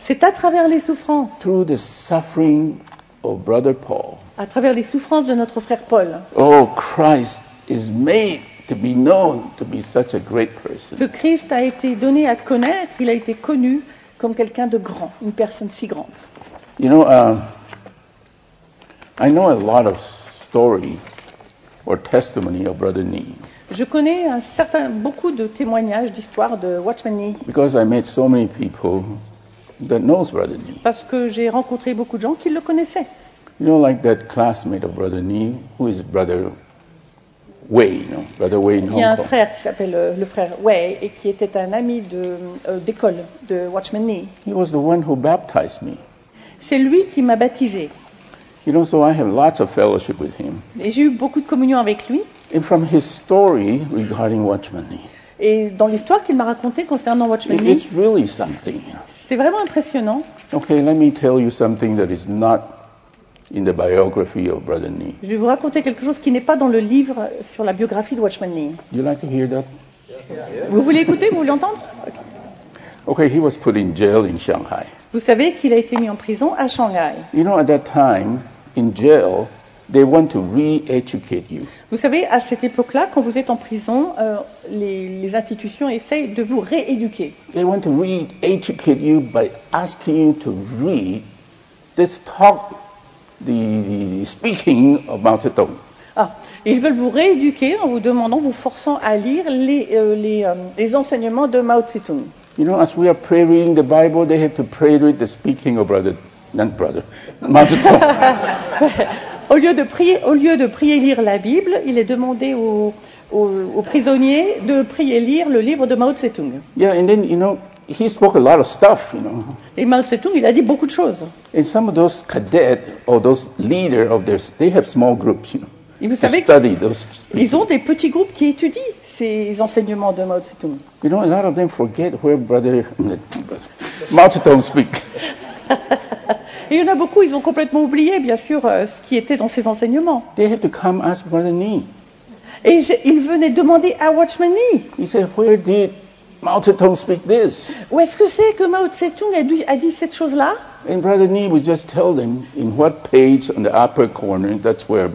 C'est à travers les souffrances through the suffering of Brother Paul, à travers les souffrances de notre frère Paul, oh, Christ is made to be known to be such a great person. que Christ a été donné à connaître, il a été connu comme quelqu'un de grand, une personne si grande. You know, uh, I know a lot of story or testimony of Brother Nee Je connais un certain, beaucoup de témoignages d'histoires de Watchman Nee because I met so many people that knows Brother Nee. parce que j'ai rencontré beaucoup de gens qui le connaissaient. You know, like that classmate of Brother Nee, who is Brother Wei, you know, Brother Wei in Il y a un Kong. frère qui s'appelle euh, le frère Wei et qui était un ami de, euh, d'école de Watchman Nee. He was the one who baptized me. C'est lui qui m'a baptisé You know, so I have lots of fellowship with him. et j'ai eu beaucoup de communion avec lui. And from his story regarding Watchman Nee, Et dans l'histoire qu'il m'a racontée concernant Watchman Nee, it's really something. c'est vraiment impressionnant. Okay, let me tell you something that is not in the biography of Brother Nee. Je vais vous raconter quelque chose qui n'est pas dans le livre sur la biographie de Watchman Nee. Do you like to hear that? Vous voulez écouter Vous voulez entendre Okay, he was put in jail in Shanghai. Vous savez qu'il a été mis en prison à Shanghai. You know, at that time, in jail, they want to re-educate you. Vous savez, à cette époque-là, quand vous êtes en prison, euh, les, les institutions essayent de vous rééduquer. They want to re-educate you by asking you to read this talk, the, the speaking of Mao Zedong. Ah, ils veulent vous rééduquer en vous demandant, vous forçant à lire les, euh, les, euh, les enseignements de Mao Tse-tung. You know, as we are pray reading the Bible, they have to pray read the speaking of brother, not brother. Au lieu de prier, au lieu de prier lire la Bible, il est demandé aux, aux- aux prisonniers de prier lire le livre de Mao Tse-tung. yeah, and then, you know, he spoke a lot of stuff, you know. Et Mao Tse-tung, il a dit beaucoup de choses. And some of those cadets or those leaders of theirs, they have small groups, you know, Et vous savez study those. qu'ils ont des petits groupes qui étudient ces enseignements de Mao Tse-tung. You know, a lot of them forget where brother Mao Zedong speak. Et il y en a beaucoup, ils ont complètement oublié, bien sûr, euh, ce qui était dans ces enseignements. They have to come ask brother Nee. Et ils- ils venaient demander à Watchman Nee, He said, where did Mao Zedong speak this? où est-ce que c'est que Mao Tse-tung a, dit- a dit cette chose-là? And brother Nee would just tell them in what page on the upper corner, that's where.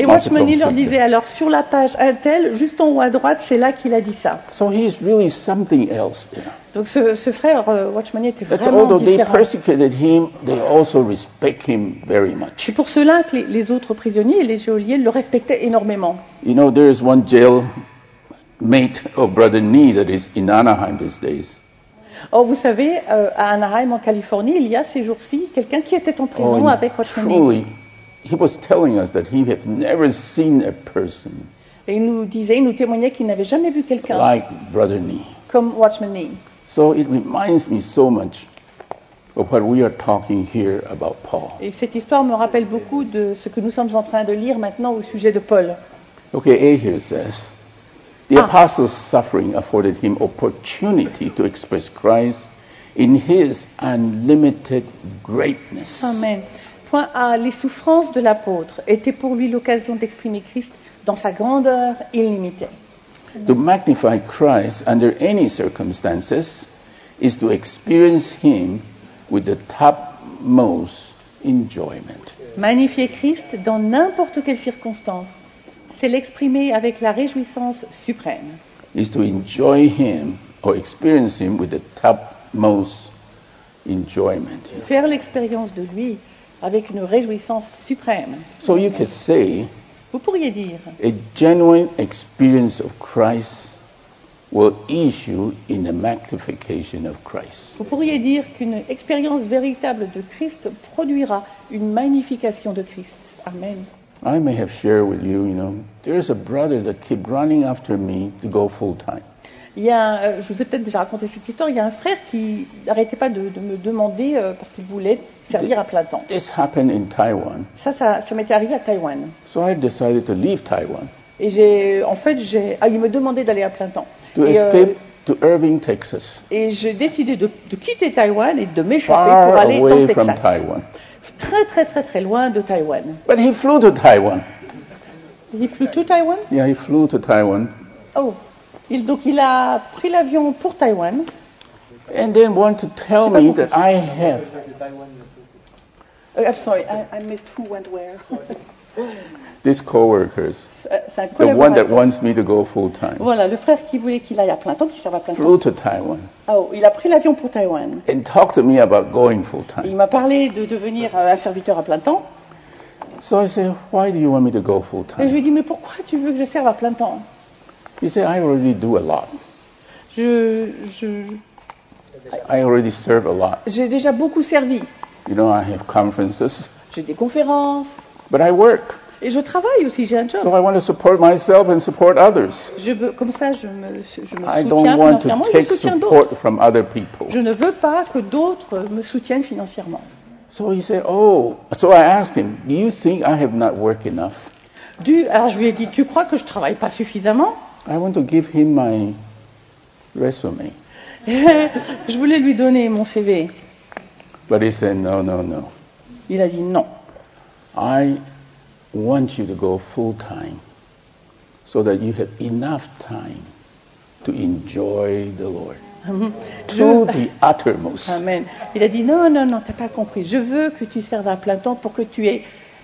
Et Mao Watchman Nee Tse-tung leur disait, alors sur la page un tel, juste en haut à droite, c'est là qu'il a dit ça. So he is really something else there. Donc ce, ce frère, euh, Watchman Nee, était That's vraiment although they différent. persecuted him, they also respect him very much. C'est pour cela que les, les autres prisonniers et les geôliers le respectaient énormément. You know, there is one jail mate of brother Nee that is in Anaheim these days. Or, vous savez, euh, à Anaheim, en Californie, il y a ces jours-ci quelqu'un qui était en prison and avec Watchman Nee. Oh, truly, he was telling us that he had never seen a person Et il nous disait, il nous témoignait qu'il n'avait jamais vu quelqu'un like brother Nee. comme Watchman Nee. So it reminds me so much of what we are talking here about Paul. Et cette histoire me rappelle beaucoup de ce que nous sommes en train de lire maintenant au sujet de Paul. Okay, A here says, the Ah. apostles' suffering afforded him opportunity to express Christ in his unlimited greatness. Amen. Point A. Les souffrances de l'apôtre étaient pour lui l'occasion d'exprimer Christ dans sa grandeur illimitée. To magnify Christ under any circumstances is to experience him with the topmost enjoyment. Magnifier Christ dans n'importe quelle circonstance, c'est l'exprimer avec la réjouissance suprême. Is to enjoy him or experience him with the topmost enjoyment. Faire l'expérience de lui avec une réjouissance suprême. So you could say Vous pourriez dire, a genuine experience of Christ will issue in the magnification of Christ. vous pourriez dire qu'une expérience véritable de Christ produira une magnification de Christ. Amen. I may have shared with you, you know, there's a brother that kept running after me to go full time. Il y a, un- euh, je vous ai peut-être déjà raconté cette histoire, il y a un frère qui n'arrêtait pas de, de me demander euh, parce qu'il voulait servir à plein temps. This happened in Taiwan. Ça, ça, ça m'était arrivé à Taïwan. So I decided to leave Taiwan Et j'ai, en fait, j'ai, ah, il me demandait d'aller à plein temps. to Et, euh, to Irving, Texas, et j'ai décidé de, de quitter Taïwan et de m'échapper pour aller dans from Texas. Taiwan. Très, très, très, très loin de Taïwan. But he flew to Taiwan. Il flew to Taïwan Yeah, he flew to Taiwan Oh. Il, donc il a pris l'avion pour Taïwan. and then wanted to tell me that I have Uh, I'm sorry, I, I missed who went where. These co-workers, un the one that wants me to go full time, Voilà, le frère qui voulait qu'il aille à plein temps, qui serve à plein temps. flew to Taiwan oh, il a pris l'avion pour Taïwan. and talked to me about going full Il time. m'a parlé de devenir euh, un serviteur à plein temps. So I said, why do you want me to go full Et je lui time? ai dit, mais pourquoi tu veux que je serve à plein temps? He said, I already do a lot. Je, je, I already serve a lot. j'ai déjà beaucoup servi. You know, I have conferences, J'ai des conférences but I work. et je travaille aussi, j'ai un job. So I want to support myself and support others. Je veux, comme ça, je me, je me I soutiens don't want financièrement to et je soutiens support d'autres. from other people. Je ne veux pas que d'autres me soutiennent financièrement. So he said, Oh, so I asked him, Do you think I have not worked enough? Du, alors je lui ai dit, tu crois que je travaille pas suffisamment? I want to give him my resume. Je voulais lui donner mon CV. But he said, No, no, no. Il a dit non. I want you to go full time so that you have enough time to enjoy the Lord to the uttermost. Amen. Il a dit non, non, non, t'as pas compris. Je veux que tu serves à plein temps pour que tu aies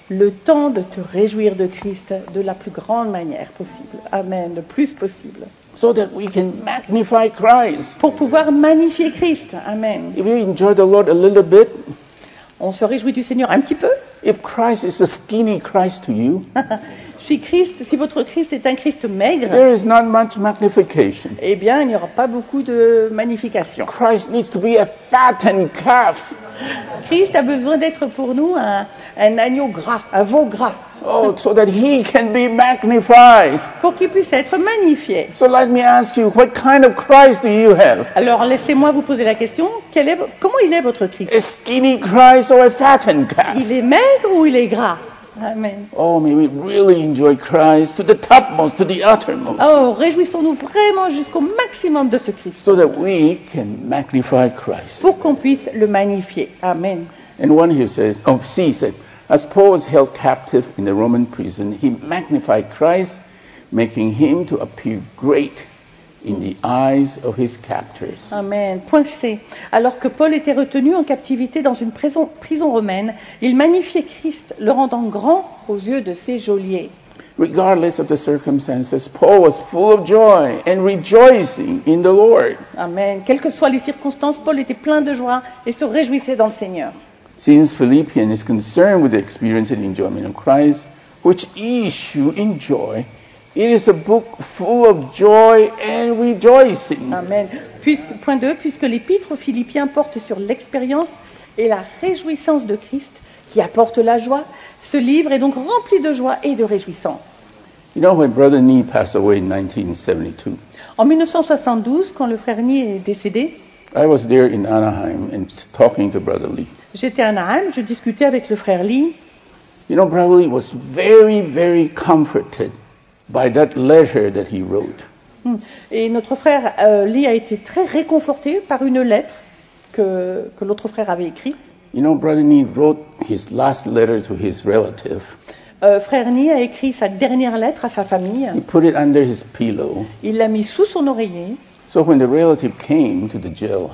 le temps de te réjouir de Christ de la plus grande manière possible. Amen. Le plus possible. So that we can magnify Christ. Pour pouvoir magnifier Christ. Amen. If you enjoy the Lord a little bit, On se réjouit du Seigneur un petit peu. if Christ is a skinny Christ to you, Si Christ, si votre Christ est un Christ maigre, there is not much magnification. eh bien, il n'y aura pas beaucoup de magnification. Christ needs to be a fattened calf. Christ a besoin d'être pour nous un, un agneau gras, un veau gras, Oh, so that he can be magnified. pour qu'il puisse être magnifié. So let me ask you, what kind of Christ do you have? Alors, laissez-moi vous poser la question, quel est, comment il est votre Christ? A skinny Christ or a fattened calf? Il est maigre ou il est gras? Amen. Oh, may we really enjoy Christ to the topmost, to the uttermost, Oh, réjouissons-nous vraiment jusqu'au maximum de ce Christ so that we can magnify Christ. pour qu'on puisse le magnifier. Amen. And one here says, oh, C said, as Paul was held captive in the Roman prison, he magnified Christ, making him to appear great in the eyes of his captors. Amen. Point C. Alors que Paul était retenu en captivité dans une prison, prison romaine, il magnifiait Christ, le rendant grand aux yeux de ses geôliers. Regardless of the circumstances, Paul was full of joy and rejoicing in the Lord. Amen. Quelles que soient les circonstances, Paul était plein de joie et se réjouissait dans le Seigneur. Since Philippians is concerned with the experience and enjoyment of Christ, which issue in joy, it is a book full of joy and rejoicing. Amen. Puisque, point 2, puisque l'épître aux Philippiens porte sur l'expérience et la réjouissance de Christ, qui apporte la joie, ce livre est donc rempli de joie et de réjouissance. You know, when Brother Nee passed away in 1972, En 1972, quand le frère Nie est décédé, I was there in Anaheim and talking to Brother Lee. j'étais à Anaheim, je discutais avec le frère Lee. You know, Brother Lee was very, very comforted by that letter that he wrote. Hmm. Et notre frère euh, Lee a été très réconforté par une lettre que, que l'autre frère avait écrite. You know, Brother Nee wrote his last letter to his relative. Euh, frère Nie a écrit sa dernière lettre à sa famille. He put it under his pillow. Il l'a mis sous son oreiller. So when the relative came to the jail,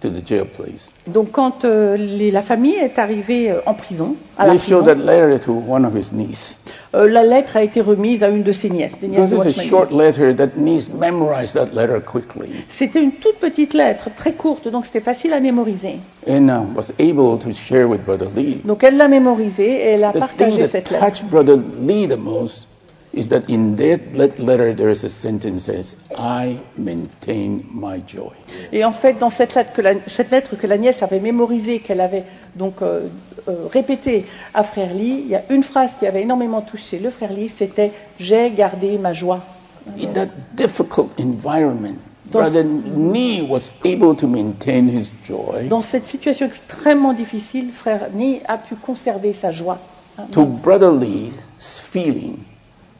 to the jail place, Donc quand euh, les- la famille est arrivée euh, en prison, à la they prison, showed that letter to one of his niece. euh, la lettre a été remise à une de ses nièces, des nièces Because de it's a Watchman short Nee. letter, that niece memorized that letter quickly C'était une toute petite lettre, très courte, donc c'était facile à mémoriser. and uh, was able to share with Brother Lee. Donc elle l'a mémorisée et elle a The thing partagé that cette lettre. touched Brother Lee the most is that in that let- letter there is a sentence that says, I maintain my joy. Et en fait, dans cette lettre que la, cette lettre que la nièce avait mémorisée, qu'elle avait donc euh, euh, répétée à Frère Lee, il y a une phrase qui avait énormément touché le Frère Lee, c'était J'ai gardé ma joie. In that difficult environment, Dans- Brother Nee was able to maintain his joy. Dans cette situation extrêmement difficile, Frère Lee a pu conserver sa joie. To Brother Lee's feeling,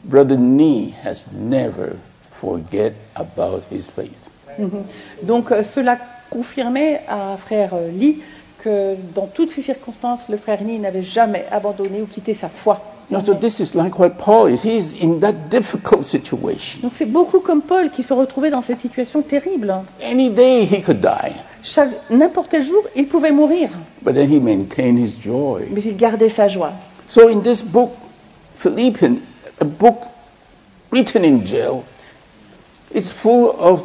Brother Nee has never forget about his faith. Mhm. Donc euh, cela confirmait à Frère euh, Lee que dans toutes ces circonstances, le Frère Lee n'avait jamais abandonné ou quitté sa foi. You know, so this is like what Paul is. He's in that difficult situation. Donc c'est beaucoup comme Paul qui se retrouvait dans cette situation terrible. Any day he could die. Chaque- N'importe quel jour, il pouvait mourir, but then he maintained his joy. mais il gardait sa joie. So in this book, Philippians, a book written in jail, it's full of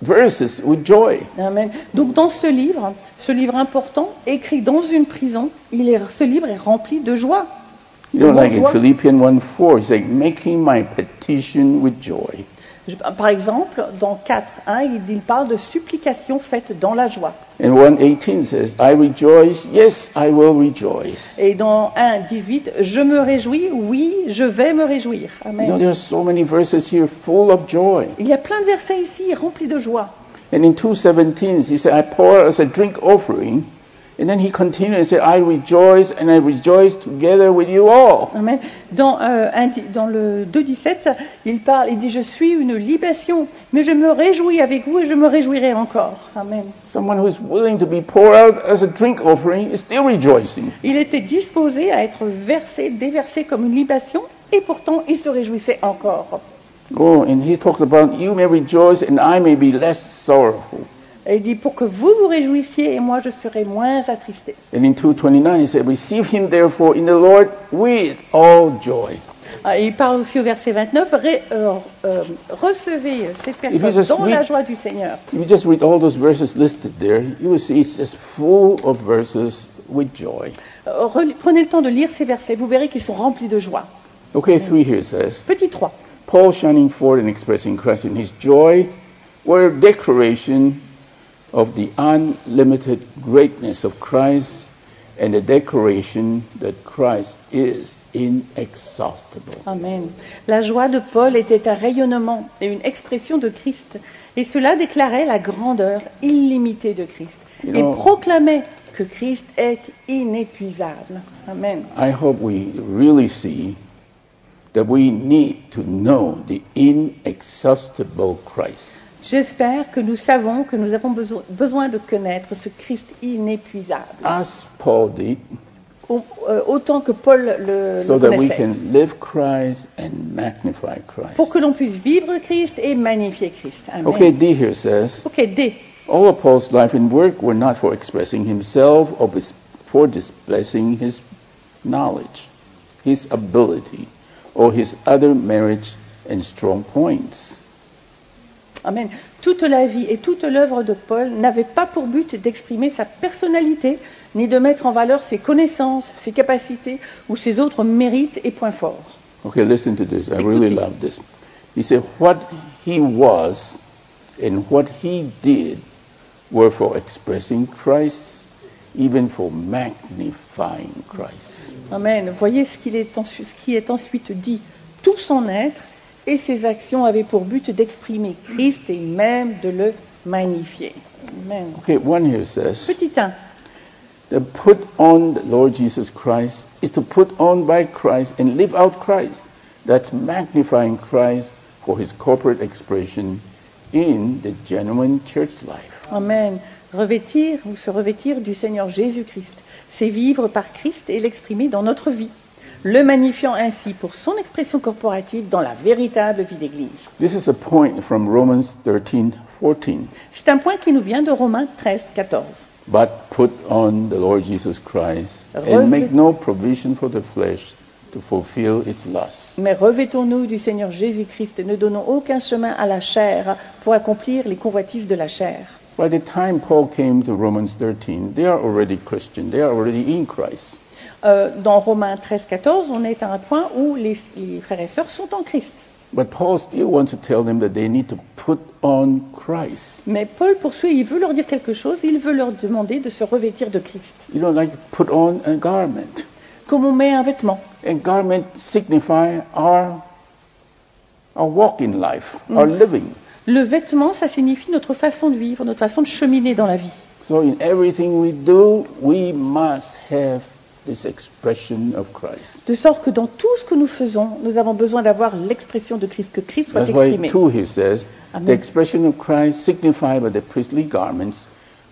verses with joy. Amen. Donc dans ce livre, ce livre important, écrit dans une prison, il est, ce livre est rempli de joie. You know, like in. Philippians 1 4, it's like making my petition with joy. Je- par exemple, dans 4.1, il, il parle de supplications faites dans la joie. And 118 says, I rejoice, yes, I will rejoice. Et dans 1.18, je me réjouis, oui, je vais me réjouir. You know, Amen. there are so many verses here full of joy. Il y a plein de versets ici remplis de joie. And in 217, he said, I pour as a drink offering. And then he continued and said, I rejoice and I rejoice together with you all. Amen. Dans, euh, dans le 2.17, il parle, il dit, je suis une libation, mais je me réjouis avec vous et je me réjouirai encore. Amen. Someone who is willing to be poured out as a drink offering is still rejoicing. Il était disposé à être versé, déversé comme une libation, et pourtant il se réjouissait encore. Oh, and he talks about you may rejoice and I may be less sorrowful. Et il dit, pour que vous vous réjouissiez et moi je serai moins attristé. And in 229, he said, Receive him therefore in the Lord with all joy. Ah, il parle aussi au verset 29, Ré- euh, euh, recevez personnes just dans la read- joie du Seigneur. If you just read all those verses listed there, you will see it's just full of verses with joy. Euh, Prenez le temps de lire ces versets, vous verrez qu'ils sont remplis de joie. Okay, three here says, Petit 3. Paul shining forth and expressing Christ in his joy were a declaration of the unlimited greatness of Christ and a declaration that Christ is inexhaustible. Amen. La joie de Paul était un rayonnement et une expression de Christ. Et cela déclarait la grandeur illimitée de Christ. You Et know- proclamait que Christ est inépuisable. Amen. I hope we really see that we need to know the inexhaustible Christ. J'espère que nous savons que nous avons beso- besoin de connaître ce Christ inépuisable. As Paul did, Au- euh, autant que Paul le, so le that we connaissait. can live Christ and magnify Christ. Pour que l'on puisse vivre Christ et magnifier Christ. Amen. Okay, D here says, Ok, D. All of Paul's life and work were not for expressing himself or for displaying his knowledge, his ability, or his other merits and strong points. Amen. Toute la vie et toute l'œuvre de Paul n'avaient pas pour but d'exprimer sa personnalité, ni de mettre en valeur ses connaissances, ses capacités ou ses autres mérites et points forts. Okay, listen to this. I really love this. He said, What he was and what he did were for expressing Christ, even for magnifying Christ. Amen. Voyez est ce qui est ensuite dit. Tout son être et ses actions avaient pour but d'exprimer Christ et même de le magnifier. Amen. Okay, one here says, Petit 1. To put on the Lord Jesus Christ is to put on by Christ and live out Christ. That's magnifying Christ for his corporate expression in the genuine church life. Amen. Revêtir ou se revêtir du Seigneur Jésus-Christ, c'est vivre par Christ et l'exprimer dans notre vie, le magnifiant ainsi pour son expression corporative dans la véritable vie d'Église. This is a point from Romans 13 14. C'est un point qui nous vient de Romains 13, 14. But put on the Lord Jesus Christ and make no provision for the flesh to fulfill its lusts. Mais revêtons-nous du Seigneur Jésus-Christ, ne donnons aucun chemin à la chair pour accomplir les convoitises de la chair. By the time Paul came to Romans 13, they are already Christian. They are already in Christ. Euh, dans Romains 13, 14, on est à un point où les, les frères et sœurs sont en Christ. But Paul still wants to tell them that they need to put on Christ. Mais Paul poursuit, il veut leur dire quelque chose, il veut leur demander de se revêtir de Christ. You know, like put on a garment. Comme on met un vêtement. A garment signify our, our walk in life, our living. Le vêtement, ça signifie notre façon de vivre, notre façon de cheminer dans la vie. So in everything we do, we must have this expression of Christ. De sorte que dans tout ce que nous faisons, nous avons besoin d'avoir l'expression de Christ, que Christ soit That's why exprimé. two he says, Amen. the expression of Christ signified by the priestly garments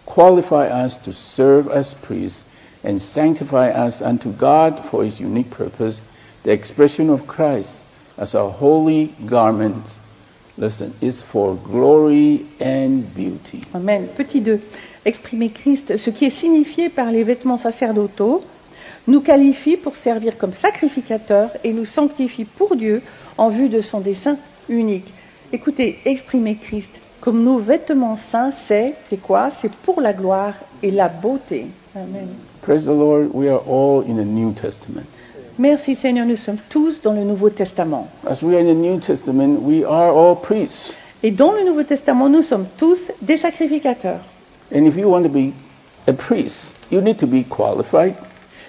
qualify us to serve as priests and sanctify us unto God for his unique purpose. The expression of Christ as a holy garment, listen, is for glory and beauty. Amen. Petit 2. exprimer Christ, ce qui est signifié par les vêtements sacerdotaux, nous qualifie pour servir comme sacrificateur et nous sanctifie pour Dieu en vue de son dessein unique. Écoutez, exprimer Christ comme nos vêtements saints, c'est, c'est quoi? C'est pour la gloire et la beauté. Amen. Praise the Lord, we are all in the New Testament. Merci Seigneur, nous sommes tous dans le Nouveau Testament. As we are in the New Testament, we are all priests. Et dans le Nouveau Testament, nous sommes tous des sacrificateurs. And if you want to be a priest, you need to be qualified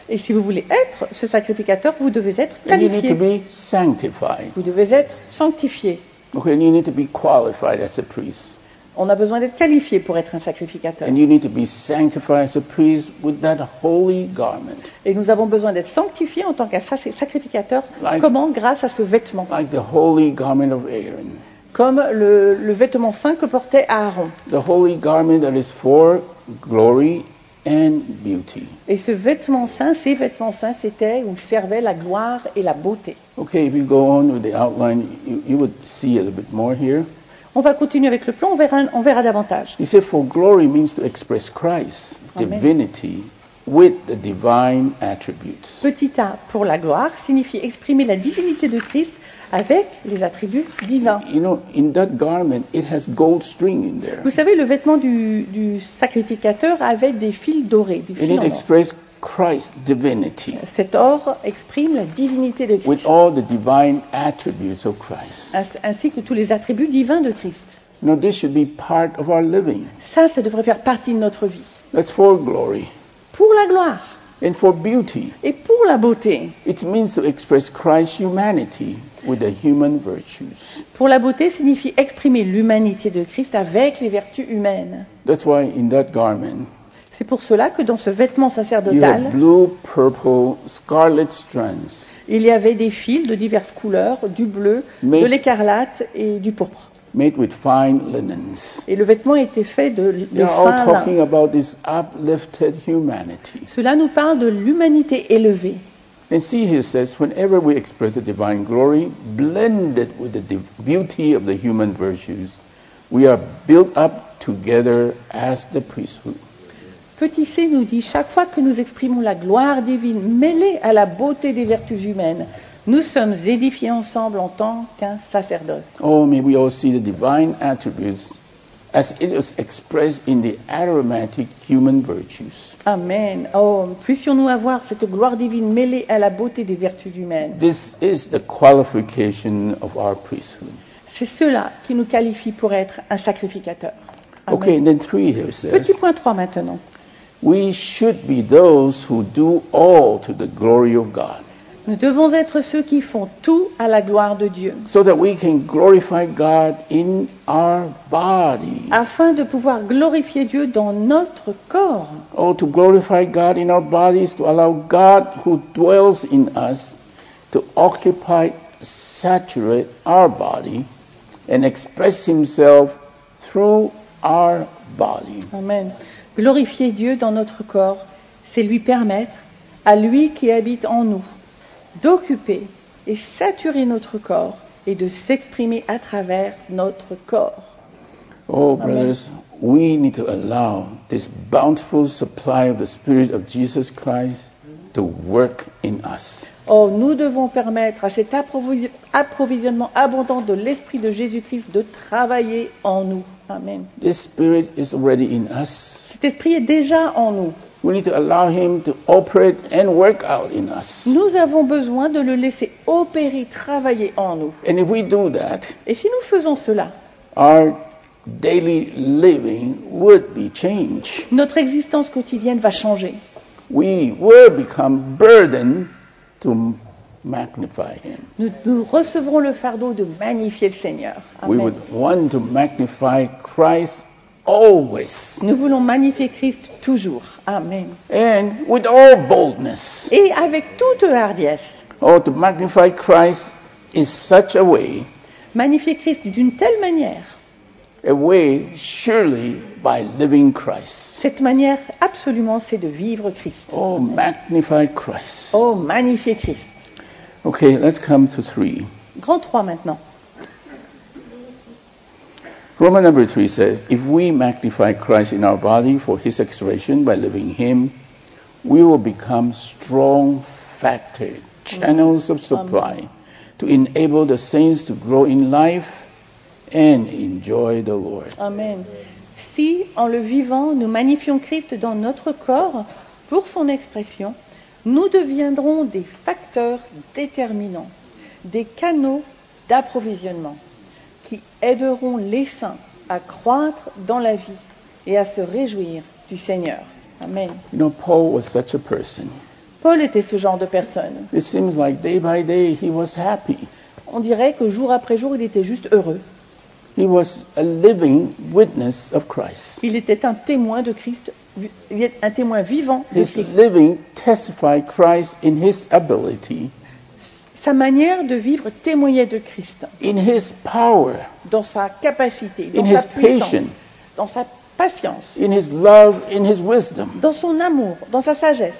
Et si vous voulez être ce sacrificateur, vous devez être and you need to qualifié. be sanctified. Vous devez être sanctifié. Okay, and you need to be qualified as a priest. On a besoin d'être qualifié pour être un sacrificateur. And you need to be sanctified as a priest with that holy garment, Et nous avons besoin d'être sanctifiés en tant qu'un sac- sacrificateur. Like- Comment? Grâce à ce vêtement. like the holy garment of Aaron. Comme le, le vêtement saint que portait Aaron. The holy garment that is for glory and beauty. Et ce vêtement saint, ces vêtements saints, c'était ou servaient la gloire et la beauté. Okay, if you go on with the outline, you, you would see a little bit more here. On va continuer avec le plan, on verra, on verra davantage. He said, For glory means to express Christ, Amen. divinity, with the divine attributes. Petit a pour la gloire signifie exprimer la divinité de Christ avec les attributs divins. You know, in that garment, it has gold string in there. Vous savez, le vêtement du, du sacrificateur avait des fils dorés, du And fil it expresses Christ's divinity Cet or exprime la divinité de with Christ, all the divine attributes of Christ. ainsi- ainsi que tous les attributs divins de Christ. You know, this should be part of our living. Ça, ça devrait faire partie de notre vie. That's for glory Pour la gloire and for beauty. et pour la beauté. It means to express Christ's humanity with the human virtues. Pour la beauté signifie exprimer l'humanité de Christ avec les vertus humaines. That's why in that garment, C'est pour cela que dans ce vêtement you sacerdotal, have blue, purple, scarlet strands il y avait des fils de diverses couleurs, du bleu, de l'écarlate et du pourpre. Made with fine linens. Et le vêtement était fait de, de fin talking about this uplifted humanity. Cela nous parle de l'humanité élevée. And see, he says, whenever we express the divine glory, blended with the beauty of the human virtues, we are built up together as the priesthood. Petit c nous dit chaque fois que nous exprimons la gloire divine mêlée à la beauté des vertus humaines, nous sommes édifiés ensemble en tant qu'un sacerdoce. Oh, may we all see the divine attributes as it is expressed in the aromatic human virtues. Amen. Oh, puissions-nous avoir cette gloire divine mêlée à la beauté des vertus humaines? This is the qualification of our priesthood. C'est cela qui nous qualifie pour être un sacrificateur. Amen. Okay, and then three here says, Petit point 3 maintenant. we should be those who do all to the glory of God, Nous devons être ceux qui font tout à la gloire de Dieu, so that we can glorify God in our body. afin de pouvoir glorifier Dieu dans notre corps. Oh, to glorify God in our bodies, to allow God who dwells in us to occupy, saturate our body, and express Himself through our body. Amen. Glorifier Dieu dans notre corps, c'est lui permettre, à lui qui habite en nous, d'occuper et saturer notre corps et de s'exprimer à travers notre corps. Oh, Amen. brothers, we need to allow this bountiful supply of the Spirit of Jesus Christ to work in us. Oh, nous devons permettre à cet approvis- approvisionnement abondant de l'Esprit de Jésus-Christ de travailler en nous. Amen. This Spirit is already in us. Cet Esprit est déjà en nous. We need to allow Him to operate and work out in us. Nous avons besoin de le laisser opérer, travailler en nous. And if we do that, Et si nous faisons cela, our daily living would be changed. notre existence quotidienne va changer. We will become burdened to magnify Him. Nous, nous recevrons le fardeau de magnifier le Seigneur. We Amen. would want to magnify Christ always Nous voulons magnifier Christ toujours. Amen. and with all boldness. Et avec toute hardiesse. Oh, to magnify Christ is such a way, Magnifier Christ d'une telle manière. a way surely by living Christ. Cette manière, absolument, c'est de vivre Christ. Oh, magnify Christ. Oh, magnifier Christ. Okay, let's come to three. Grand 3 maintenant. Roman number three says, if we magnify Christ in our body for his expression by living him, we will become strong factor, channels of supply to enable the saints to grow in life and enjoy the Lord. Amen. Si, en le vivant, nous magnifions Christ dans notre corps pour son expression, nous deviendrons des facteurs déterminants, des canaux d'approvisionnement qui aideront les saints à croître dans la vie et à se réjouir du Seigneur. Amen. You know, Paul was such a person. Paul était ce genre de personne. It seems like day by day he was happy. On dirait que jour après jour, il était juste heureux. He was a living witness of Christ. Il était un témoin de Christ, il est un témoin vivant de His Christ. living testified Christ in his ability, Sa manière de vivre témoignait de Christ, in his power, dans sa capacité, dans In sa his puissance, patience. dans sa patience, in his love, in his wisdom. dans son amour, dans sa sagesse.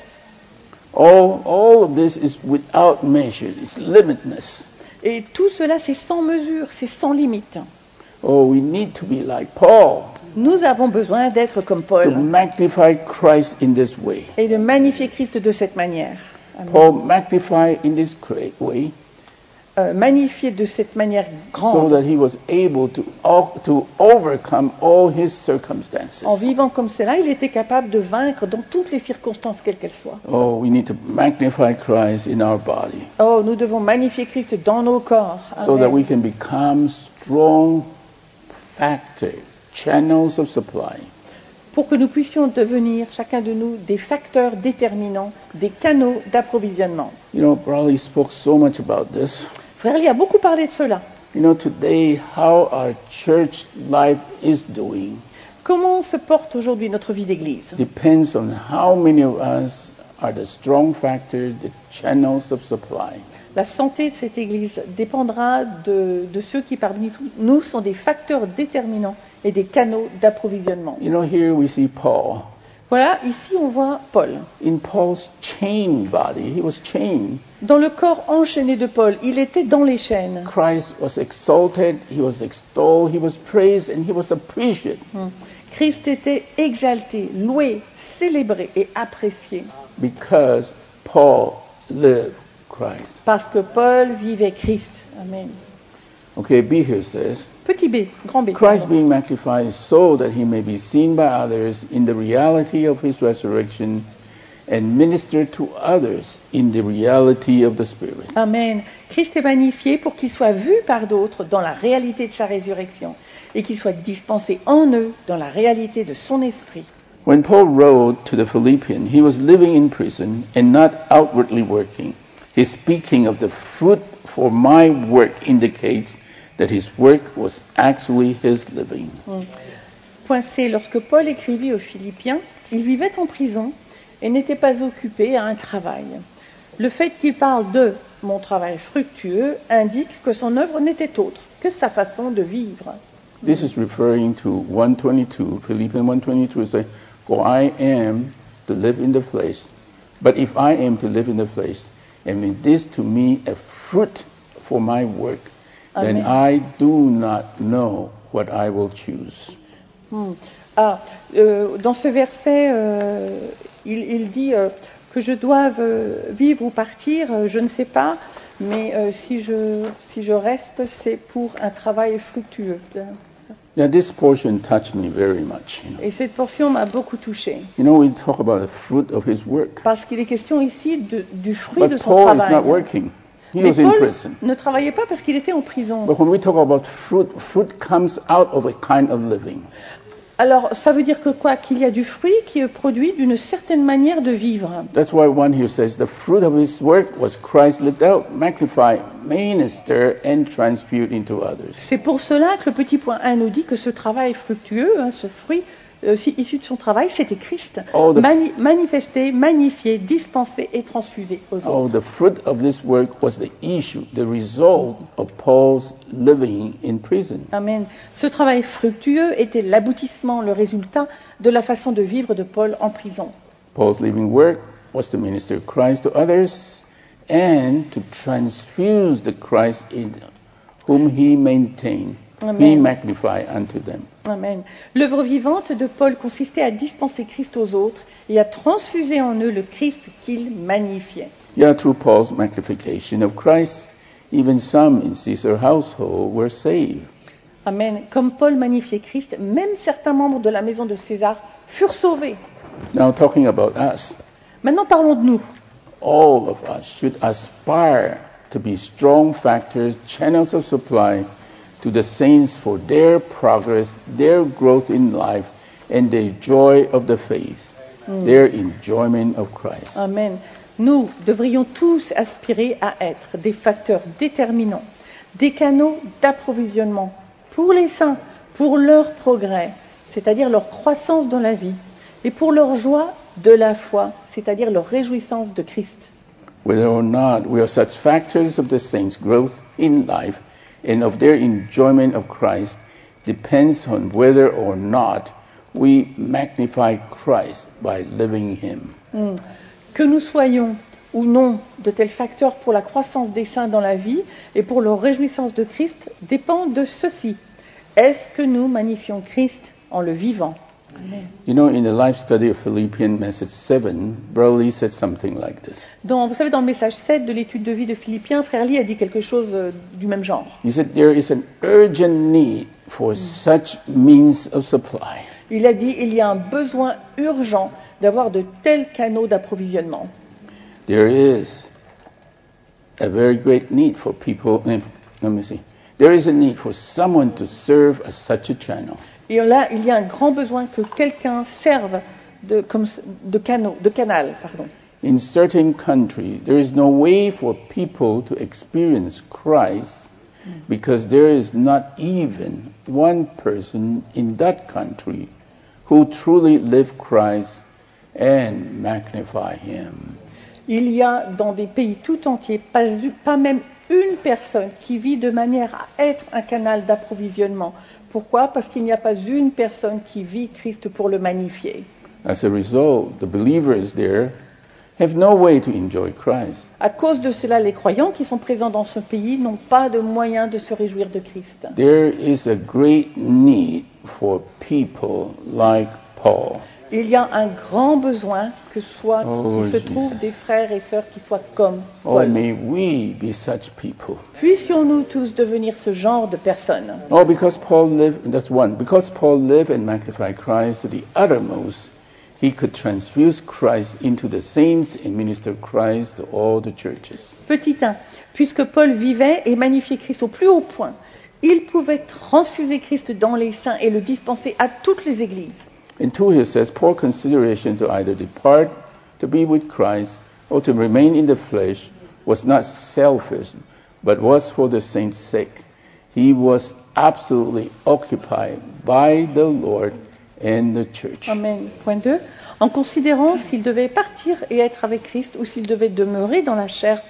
All, all of this is without measure. It's limitless. Et tout cela, c'est sans mesure, c'est sans limite. Oh, we need to be like Paul Nous avons besoin d'être comme to Paul magnify Christ in this way. et de magnifier Christ de cette manière. Paul magnified in this great way Euh, magnifier de cette manière so grande, that he was able to, to overcome all his circumstances. en vivant comme cela, il était capable de vaincre dans toutes les circonstances, quelles qu'elles soient. Oh, we need to magnify Christ in our body Oh, nous devons magnifier Christ dans nos corps. so that we can become strong factor, channels of supply. Pour que nous puissions devenir, chacun de nous, des facteurs déterminants, des canaux d'approvisionnement. You know, Brawley spoke so much about this. Frère Lee a beaucoup parlé de cela. You know, today, how our church life is doing Comment se porte aujourd'hui notre vie d'église? depends on how many of us are the strong factor, the channels of supply. La santé de cette église dépendra de, de ceux qui parmi nous sont des facteurs déterminants et des canaux d'approvisionnement. You know, here we see Paul. Voilà, ici on voit Paul. In Paul's chained body, he was chained. Dans le corps enchaîné de Paul, il était dans les chaînes. Christ was exalted, he was extolled, he was praised, and he was appreciated Christ était exalté, loué, célébré et apprécié because Paul lived Christ. parce que Paul vivait Christ. Amen. Okay, B here says, Petit b, grand B. Christ being magnified so that he may be seen by others in the reality of his resurrection and minister to others in the reality of the Spirit. Amen. Christ est magnifié pour qu'il soit vu par d'autres dans la réalité de sa résurrection et qu'il soit dispensé en eux dans la réalité de son esprit. When Paul wrote to the Philippians, he was living in prison and not outwardly working. His speaking of the fruit for my work indicates that his work was actually his living. Point C. Lorsque Paul écrivit aux Philippiens, il vivait en prison et n'était pas occupé à un travail. Le fait qu'il parle de mon travail fructueux indique que son œuvre n'était autre que sa façon de vivre. This is referring to 122, Philippians 122 says, For I am to live in the flesh, but if I am to live in the flesh, and in this to me a fruit for my work, then. I do not know what I will choose. Hmm. Ah, euh, dans ce verset, euh, il, il dit euh, que je doive euh, vivre ou partir, euh, je ne sais pas, mais euh, si, je, si je reste, c'est pour un travail fructueux. Now, this portion touched me very much. You know, Et cette portion m'a beaucoup touchée, you know we talk about the fruit of his work, parce qu'il est question ici de- du fruit de but son Paul is travail. not working. He Mais was in prison. ne travaillait pas parce qu'il était en prison. But when we talk about fruit, fruit comes out of a kind of living. Alors, ça veut dire que quoi? Qu'il y a du fruit qui est produit d'une certaine manière de vivre. That's why one here says the fruit of his work was Christ lived out, magnified, minister, and transfused into others. C'est pour cela que le petit point 1 nous dit que ce travail fructueux, hein, ce fruit euh, si- issu de son travail, c'était Christ, Oh, the- mani- manifesté, magnifié, dispensé et transfusé aux autres. Oh, the fruit of this work was the issue, the result of Paul's living in prison. Amen. Ce travail fructueux était l'aboutissement, le résultat de la façon de vivre de Paul en prison. Paul's living work was to minister Christ to others and to transfuse the Christ in whom he maintained Amen. magnified unto them. Amen. L'œuvre vivante de Paul consistait à dispenser Christ aux autres et à transfuser en eux le Christ qu'il magnifiait. Yeah, through Paul's magnification of Christ, even some in Caesar's household were saved. Amen. Comme Paul magnifiait Christ, même certains membres de la maison de César furent sauvés. Now, talking about us, Maintenant parlons de nous. all of us should aspire to be strong factors, channels of supply to the saints for their progress, their growth in life, and the joy of the faith, their enjoyment of Christ. Amen. Nous devrions tous aspirer à être des facteurs déterminants, des canaux d'approvisionnement pour les saints, pour leur progrès, c'est-à-dire leur croissance dans la vie, et pour leur joie de la foi, c'est-à-dire leur réjouissance de Christ. Whether or not we are such factors of the saints' growth in life and of their enjoyment of Christ depends on whether or not we magnify Christ by living Him. Que nous soyons ou non de tels facteurs pour la croissance des saints dans la vie et pour leur réjouissance de Christ dépend de ceci. Est-ce que nous magnifions Christ en le vivant? You know, in the life study of Philippians message 7, Browley said something like this. Dans, Vous savez, dans le message 7 de l'étude de vie de Philippiens, Frère Lee a dit quelque chose euh, du même genre. He said there is an urgent need for such means of supply. Il a dit il y a un besoin urgent d'avoir de tels canaux d'approvisionnement. There is a very great need for people. eh, Let me see. There is a need for someone to serve as such a channel. Et là, il y a un grand besoin que quelqu'un serve de, comme, de, canaux, de canal. Pardon. In certain countries, there is no way for people to experience Christ because there is not even one person in that country who truly live Christ and magnify Him. Il y a dans des pays tout entiers pas même une personne qui vit de manière à être un canal d'approvisionnement. Pourquoi? Parce qu'il n'y a pas une personne qui vit Christ pour le magnifier. As a result, the believers there have no way to enjoy Christ. À cause de cela, les croyants qui sont présents dans ce pays n'ont pas de moyen de se réjouir de Christ. There is a great need for people like Paul. Il y a un grand besoin que soit Oh, qu'il se trouve des frères et sœurs qui soient comme Oh, Paul. may we be such people? Puissions-nous tous devenir ce genre de personnes? Oh, because Paul lived, that's one, because Paul lived and magnified Christ to the uttermost, he could transfuse Christ into the saints and minister Christ to all the churches. Petit 1. Puisque Paul vivait et magnifiait Christ au plus haut point, il pouvait transfuser Christ dans les saints et le dispenser à toutes les églises. In 2, he says, Paul consideration to either depart to be with Christ or to remain in the flesh was not selfish, but was for the saints' sake. He was absolutely occupied by the Lord and the church. Amen. Point 2. En considérant s'il devait partir et être avec Christ ou s'il devait demeurer dans la chair,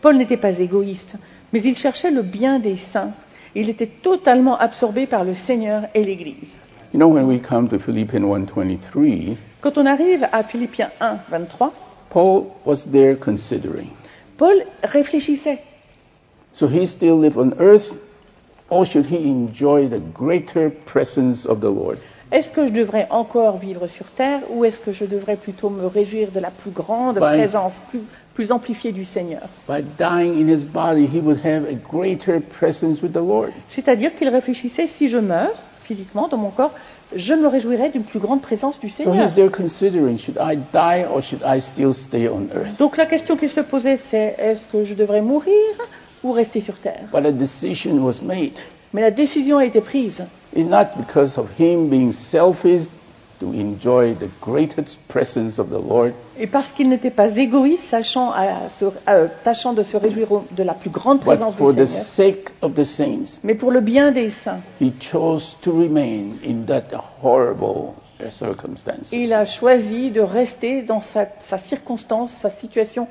Paul n'était pas égoïste, mais il cherchait le bien des saints. Il était totalement absorbé par le Seigneur et l'Église. You know, when we come to Philippians 1.23, Quand on arrive à Philippiens 1, 23, Paul was there considering. Paul réfléchissait. So he still live on earth, or should he enjoy the greater presence of the Lord? Est-ce que je devrais encore vivre sur terre ou est-ce que je devrais plutôt me réjouir de la plus grande By- présence, plus, plus amplifiée du Seigneur? By dying in his body, he would have a greater presence with the Lord. C'est-à-dire qu'il réfléchissait, si je meurs physiquement dans mon corps, je me réjouirais d'une plus grande présence du Seigneur. he's there considering, should I die or should I still stay on earth? Donc la question qu'il se posait, c'est est-ce que je devrais mourir ou rester sur terre? But a decision was made. Mais la décision a été prise. It's not because of him being selfish to enjoy the greatest presence of the Lord, Et parce qu'il n'était pas égoïste, sachant à se- euh, tâchant de se réjouir de la plus grande but présence for du the Seigneur, sake of the saints. mais pour le bien des saints. He chose to remain in that horrible circumstances. Il a choisi de rester dans sa, sa circonstance, sa situation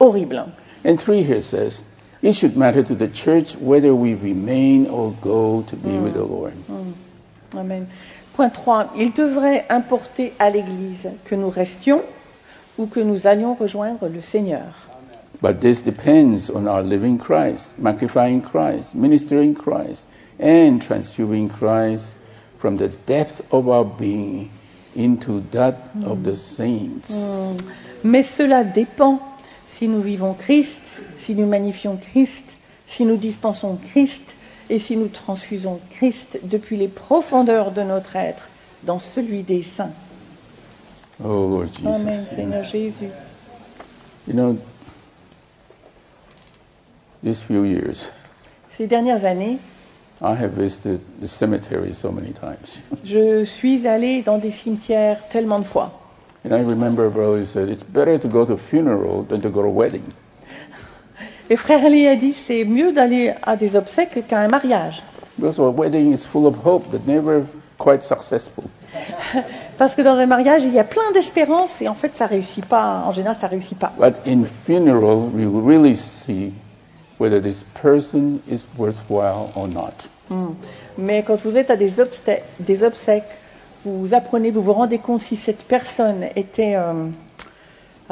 horrible. And three here says, it should matter to the church whether we remain or go to be with the Lord. Amen. Point 3. Il devrait importer à l'Église que nous restions ou que nous allions rejoindre le Seigneur. But this depends on our living Christ, magnifying Christ, ministering Christ, and transfusing Christ from the depth of our being into that of the saints. Mais cela dépend si nous vivons Christ, si nous magnifions Christ, si nous dispensons Christ et si nous transfusons Christ depuis les profondeurs de notre être dans celui des saints. Oh Lord Jesus. Amen, Seigneur Jésus. You know, these few years, Ces dernières années, I have visited the cemetery so many times. je suis allée dans des cimetières tellement de fois. And I remember a brother said, it's better to go to a funeral than to go to a wedding. Et frère Ali a dit c'est mieux d'aller à des obsèques qu'à un mariage. Because a wedding is full of hope, but never quite successful. Parce que dans un mariage, il y a plein d'espérances et en fait, ça réussit pas. En général, ça réussit pas. But in funeral, we will really see whether this person is worthwhile or not. Mais quand vous êtes à des obsèques, vous apprenez, vous vous rendez compte si cette personne était, euh,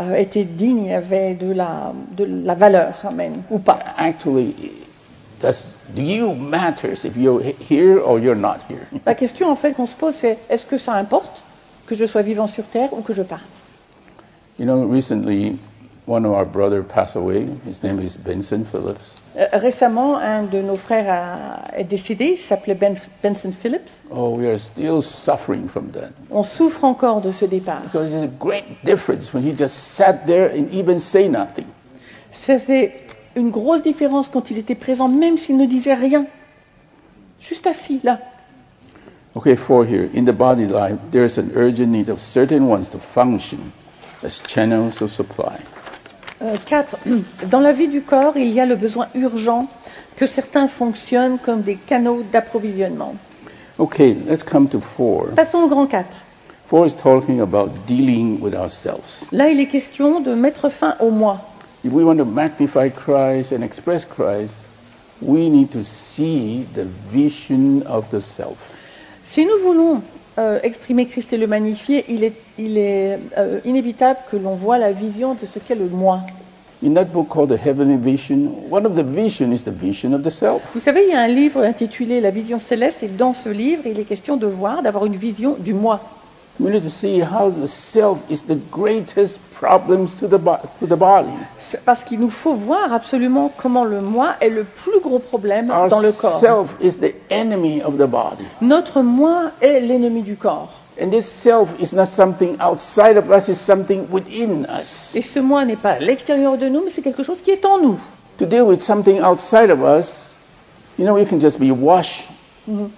euh, était digne, avait de la, de la valeur, amen, ou pas. Actually, does do you matters if you're he- here or you're not here? La question en fait qu'on se pose, c'est est-ce que ça importe que je sois vivant sur terre ou que je parte? You know, recently, one of our brother passed away. His name is Benson Phillips. Euh, Récemment, un de nos frères a- est décédé, il s'appelait Ben- Benson Phillips. Oh, we are still suffering from that. On souffre encore de ce départ. Because there's a great difference when he just sat there and even say nothing. Faisait une grosse différence quand il était présent, même s'il ne disait rien. Juste assis là. Okay, four here. In the body life, there is an urgent need of certain ones to function as channels of supply. Euh, quatre, dans la vie du corps, il y a le besoin urgent que certains fonctionnent comme des canaux d'approvisionnement. Okay, let's come to four. Passons au grand 4. Four is talking about dealing with ourselves. Là, il est question de mettre fin au moi. If we want to magnify Christ and express Christ, we need to see the vision of the self. Si nous voulons euh, exprimer Christ et le magnifier, il est, il est euh, inévitable que l'on voit la vision de ce qu'est le moi. In that book called The Heavenly Vision, one of the vision is the vision of the self. Vous savez, il y a un livre intitulé La vision céleste, et dans ce livre, il est question de voir, d'avoir une vision du moi. We need to see how the self is the greatest problems to the, to the body. Parce qu'il nous faut voir absolument comment le moi est le plus gros problème Our dans le corps. self is the enemy of the body. Notre moi est l'ennemi du corps. And this self is not something outside of us, it's something within us. Et ce moi n'est pas à l'extérieur de nous, mais c'est quelque chose qui est en nous. To deal with something outside of us, you know, you can just be washed Mhm.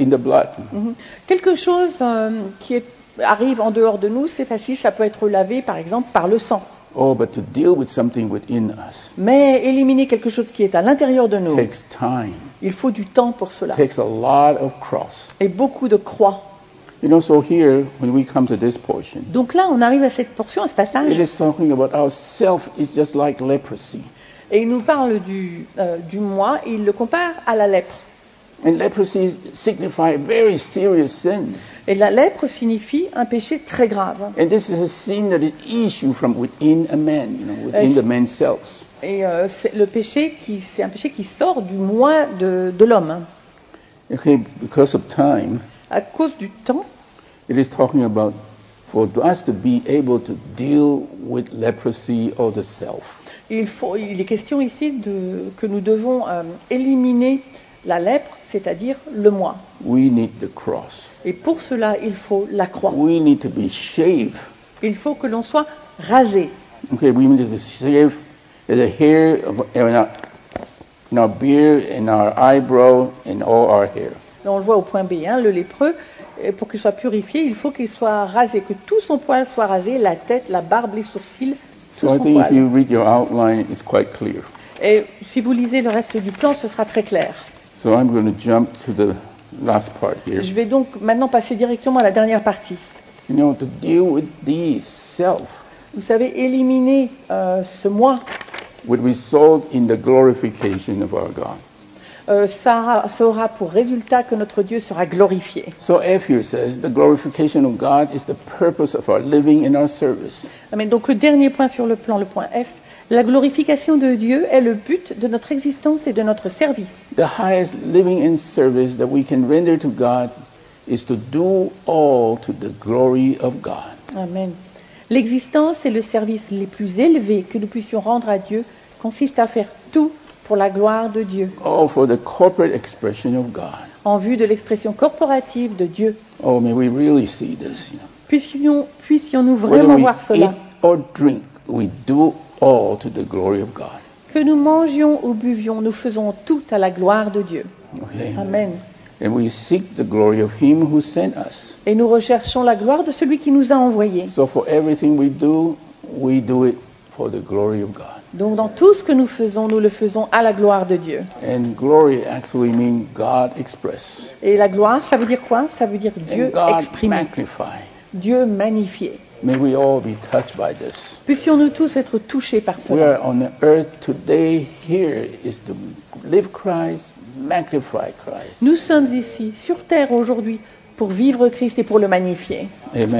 In the blood. Mhm. Quelque chose euh, qui est- arrive en dehors de nous, c'est facile, ça peut être lavé par exemple par le sang. Oh, but to deal with something within us Mais éliminer quelque chose qui est à l'intérieur de nous, takes time, il faut du temps pour cela. takes a lot of cross. Et beaucoup de croix. You know, so here, when we come to this portion, Donc là, on arrive à cette portion, à ce it passage, is talking about our self is just like leprosy. et il nous parle du, euh, du moi, et il le compare à la lèpre. And leprosy signify a very serious sin. Et la lèpre signifie un péché très grave. And this is a sin that is issue from within a man, you know, within the man's selves. Et euh, c'est le péché qui, c'est un péché qui sort du moi de, de l'homme. Okay, because of time, À cause du temps, it is talking about for us to be able to deal with leprosy or the self. il, faut, il est question ici de, que nous devons euh, éliminer la lèpre, c'est-à-dire le moi. We need the cross. Et pour cela, il faut la croix. We need to be shaved. Il faut que l'on soit rasé. Okay, we need to shave the hair of- in our, in our beard, in our eyebrow, and all our hair. Là, on le voit au point B, hein, le lépreux, pour qu'il soit purifié, il faut qu'il soit rasé, que tout son poil soit rasé, la tête, la barbe, les sourcils, tout So I son if poil. you read your outline, it's quite clear. Et si vous lisez le reste du plan, ce sera très clair. So I'm going to jump to the last part here. Je vais donc maintenant passer directement à la dernière partie. You know, to deal with these self Vous savez, éliminer euh, ce moi, would result in the glorification of our God. euh, ça, ça aura pour résultat que notre Dieu sera glorifié. So says the glorification of God is the purpose of our living and our service. Mais donc le dernier point sur le plan, le point F, La glorification de Dieu est le but de notre existence et de notre service. The highest living and service that we can render to God is to do all to the glory of God. Amen. L'existence et le service les plus élevés que nous puissions rendre à Dieu consiste à faire tout pour la gloire de Dieu, All for the corporate expression of God. en vue de l'expression corporative de Dieu. Oh, may we really see this. You know. Puissions, puissions-nous Whether vraiment we voir eat cela or drink, we do all to the glory of God. Que nous mangions ou buvions, nous faisons tout à la gloire de Dieu. Okay? Amen. And we seek the glory of Him who sent us. Et nous recherchons la gloire de celui qui nous a envoyés. So for everything we do, we do it for the glory of God. Donc dans tout ce que nous faisons, nous le faisons à la gloire de Dieu. And glory actually means God expressed. Et la gloire, ça veut dire quoi? Ça veut dire Dieu and God exprimé, magnified. Dieu magnifié. May we all be touched by this. Puissions-nous tous être touchés par We cela. are on the earth today. Here is to live Christ, magnify Christ. Nous sommes ici, sur terre aujourd'hui, pour vivre Christ et pour le magnifier. Amen.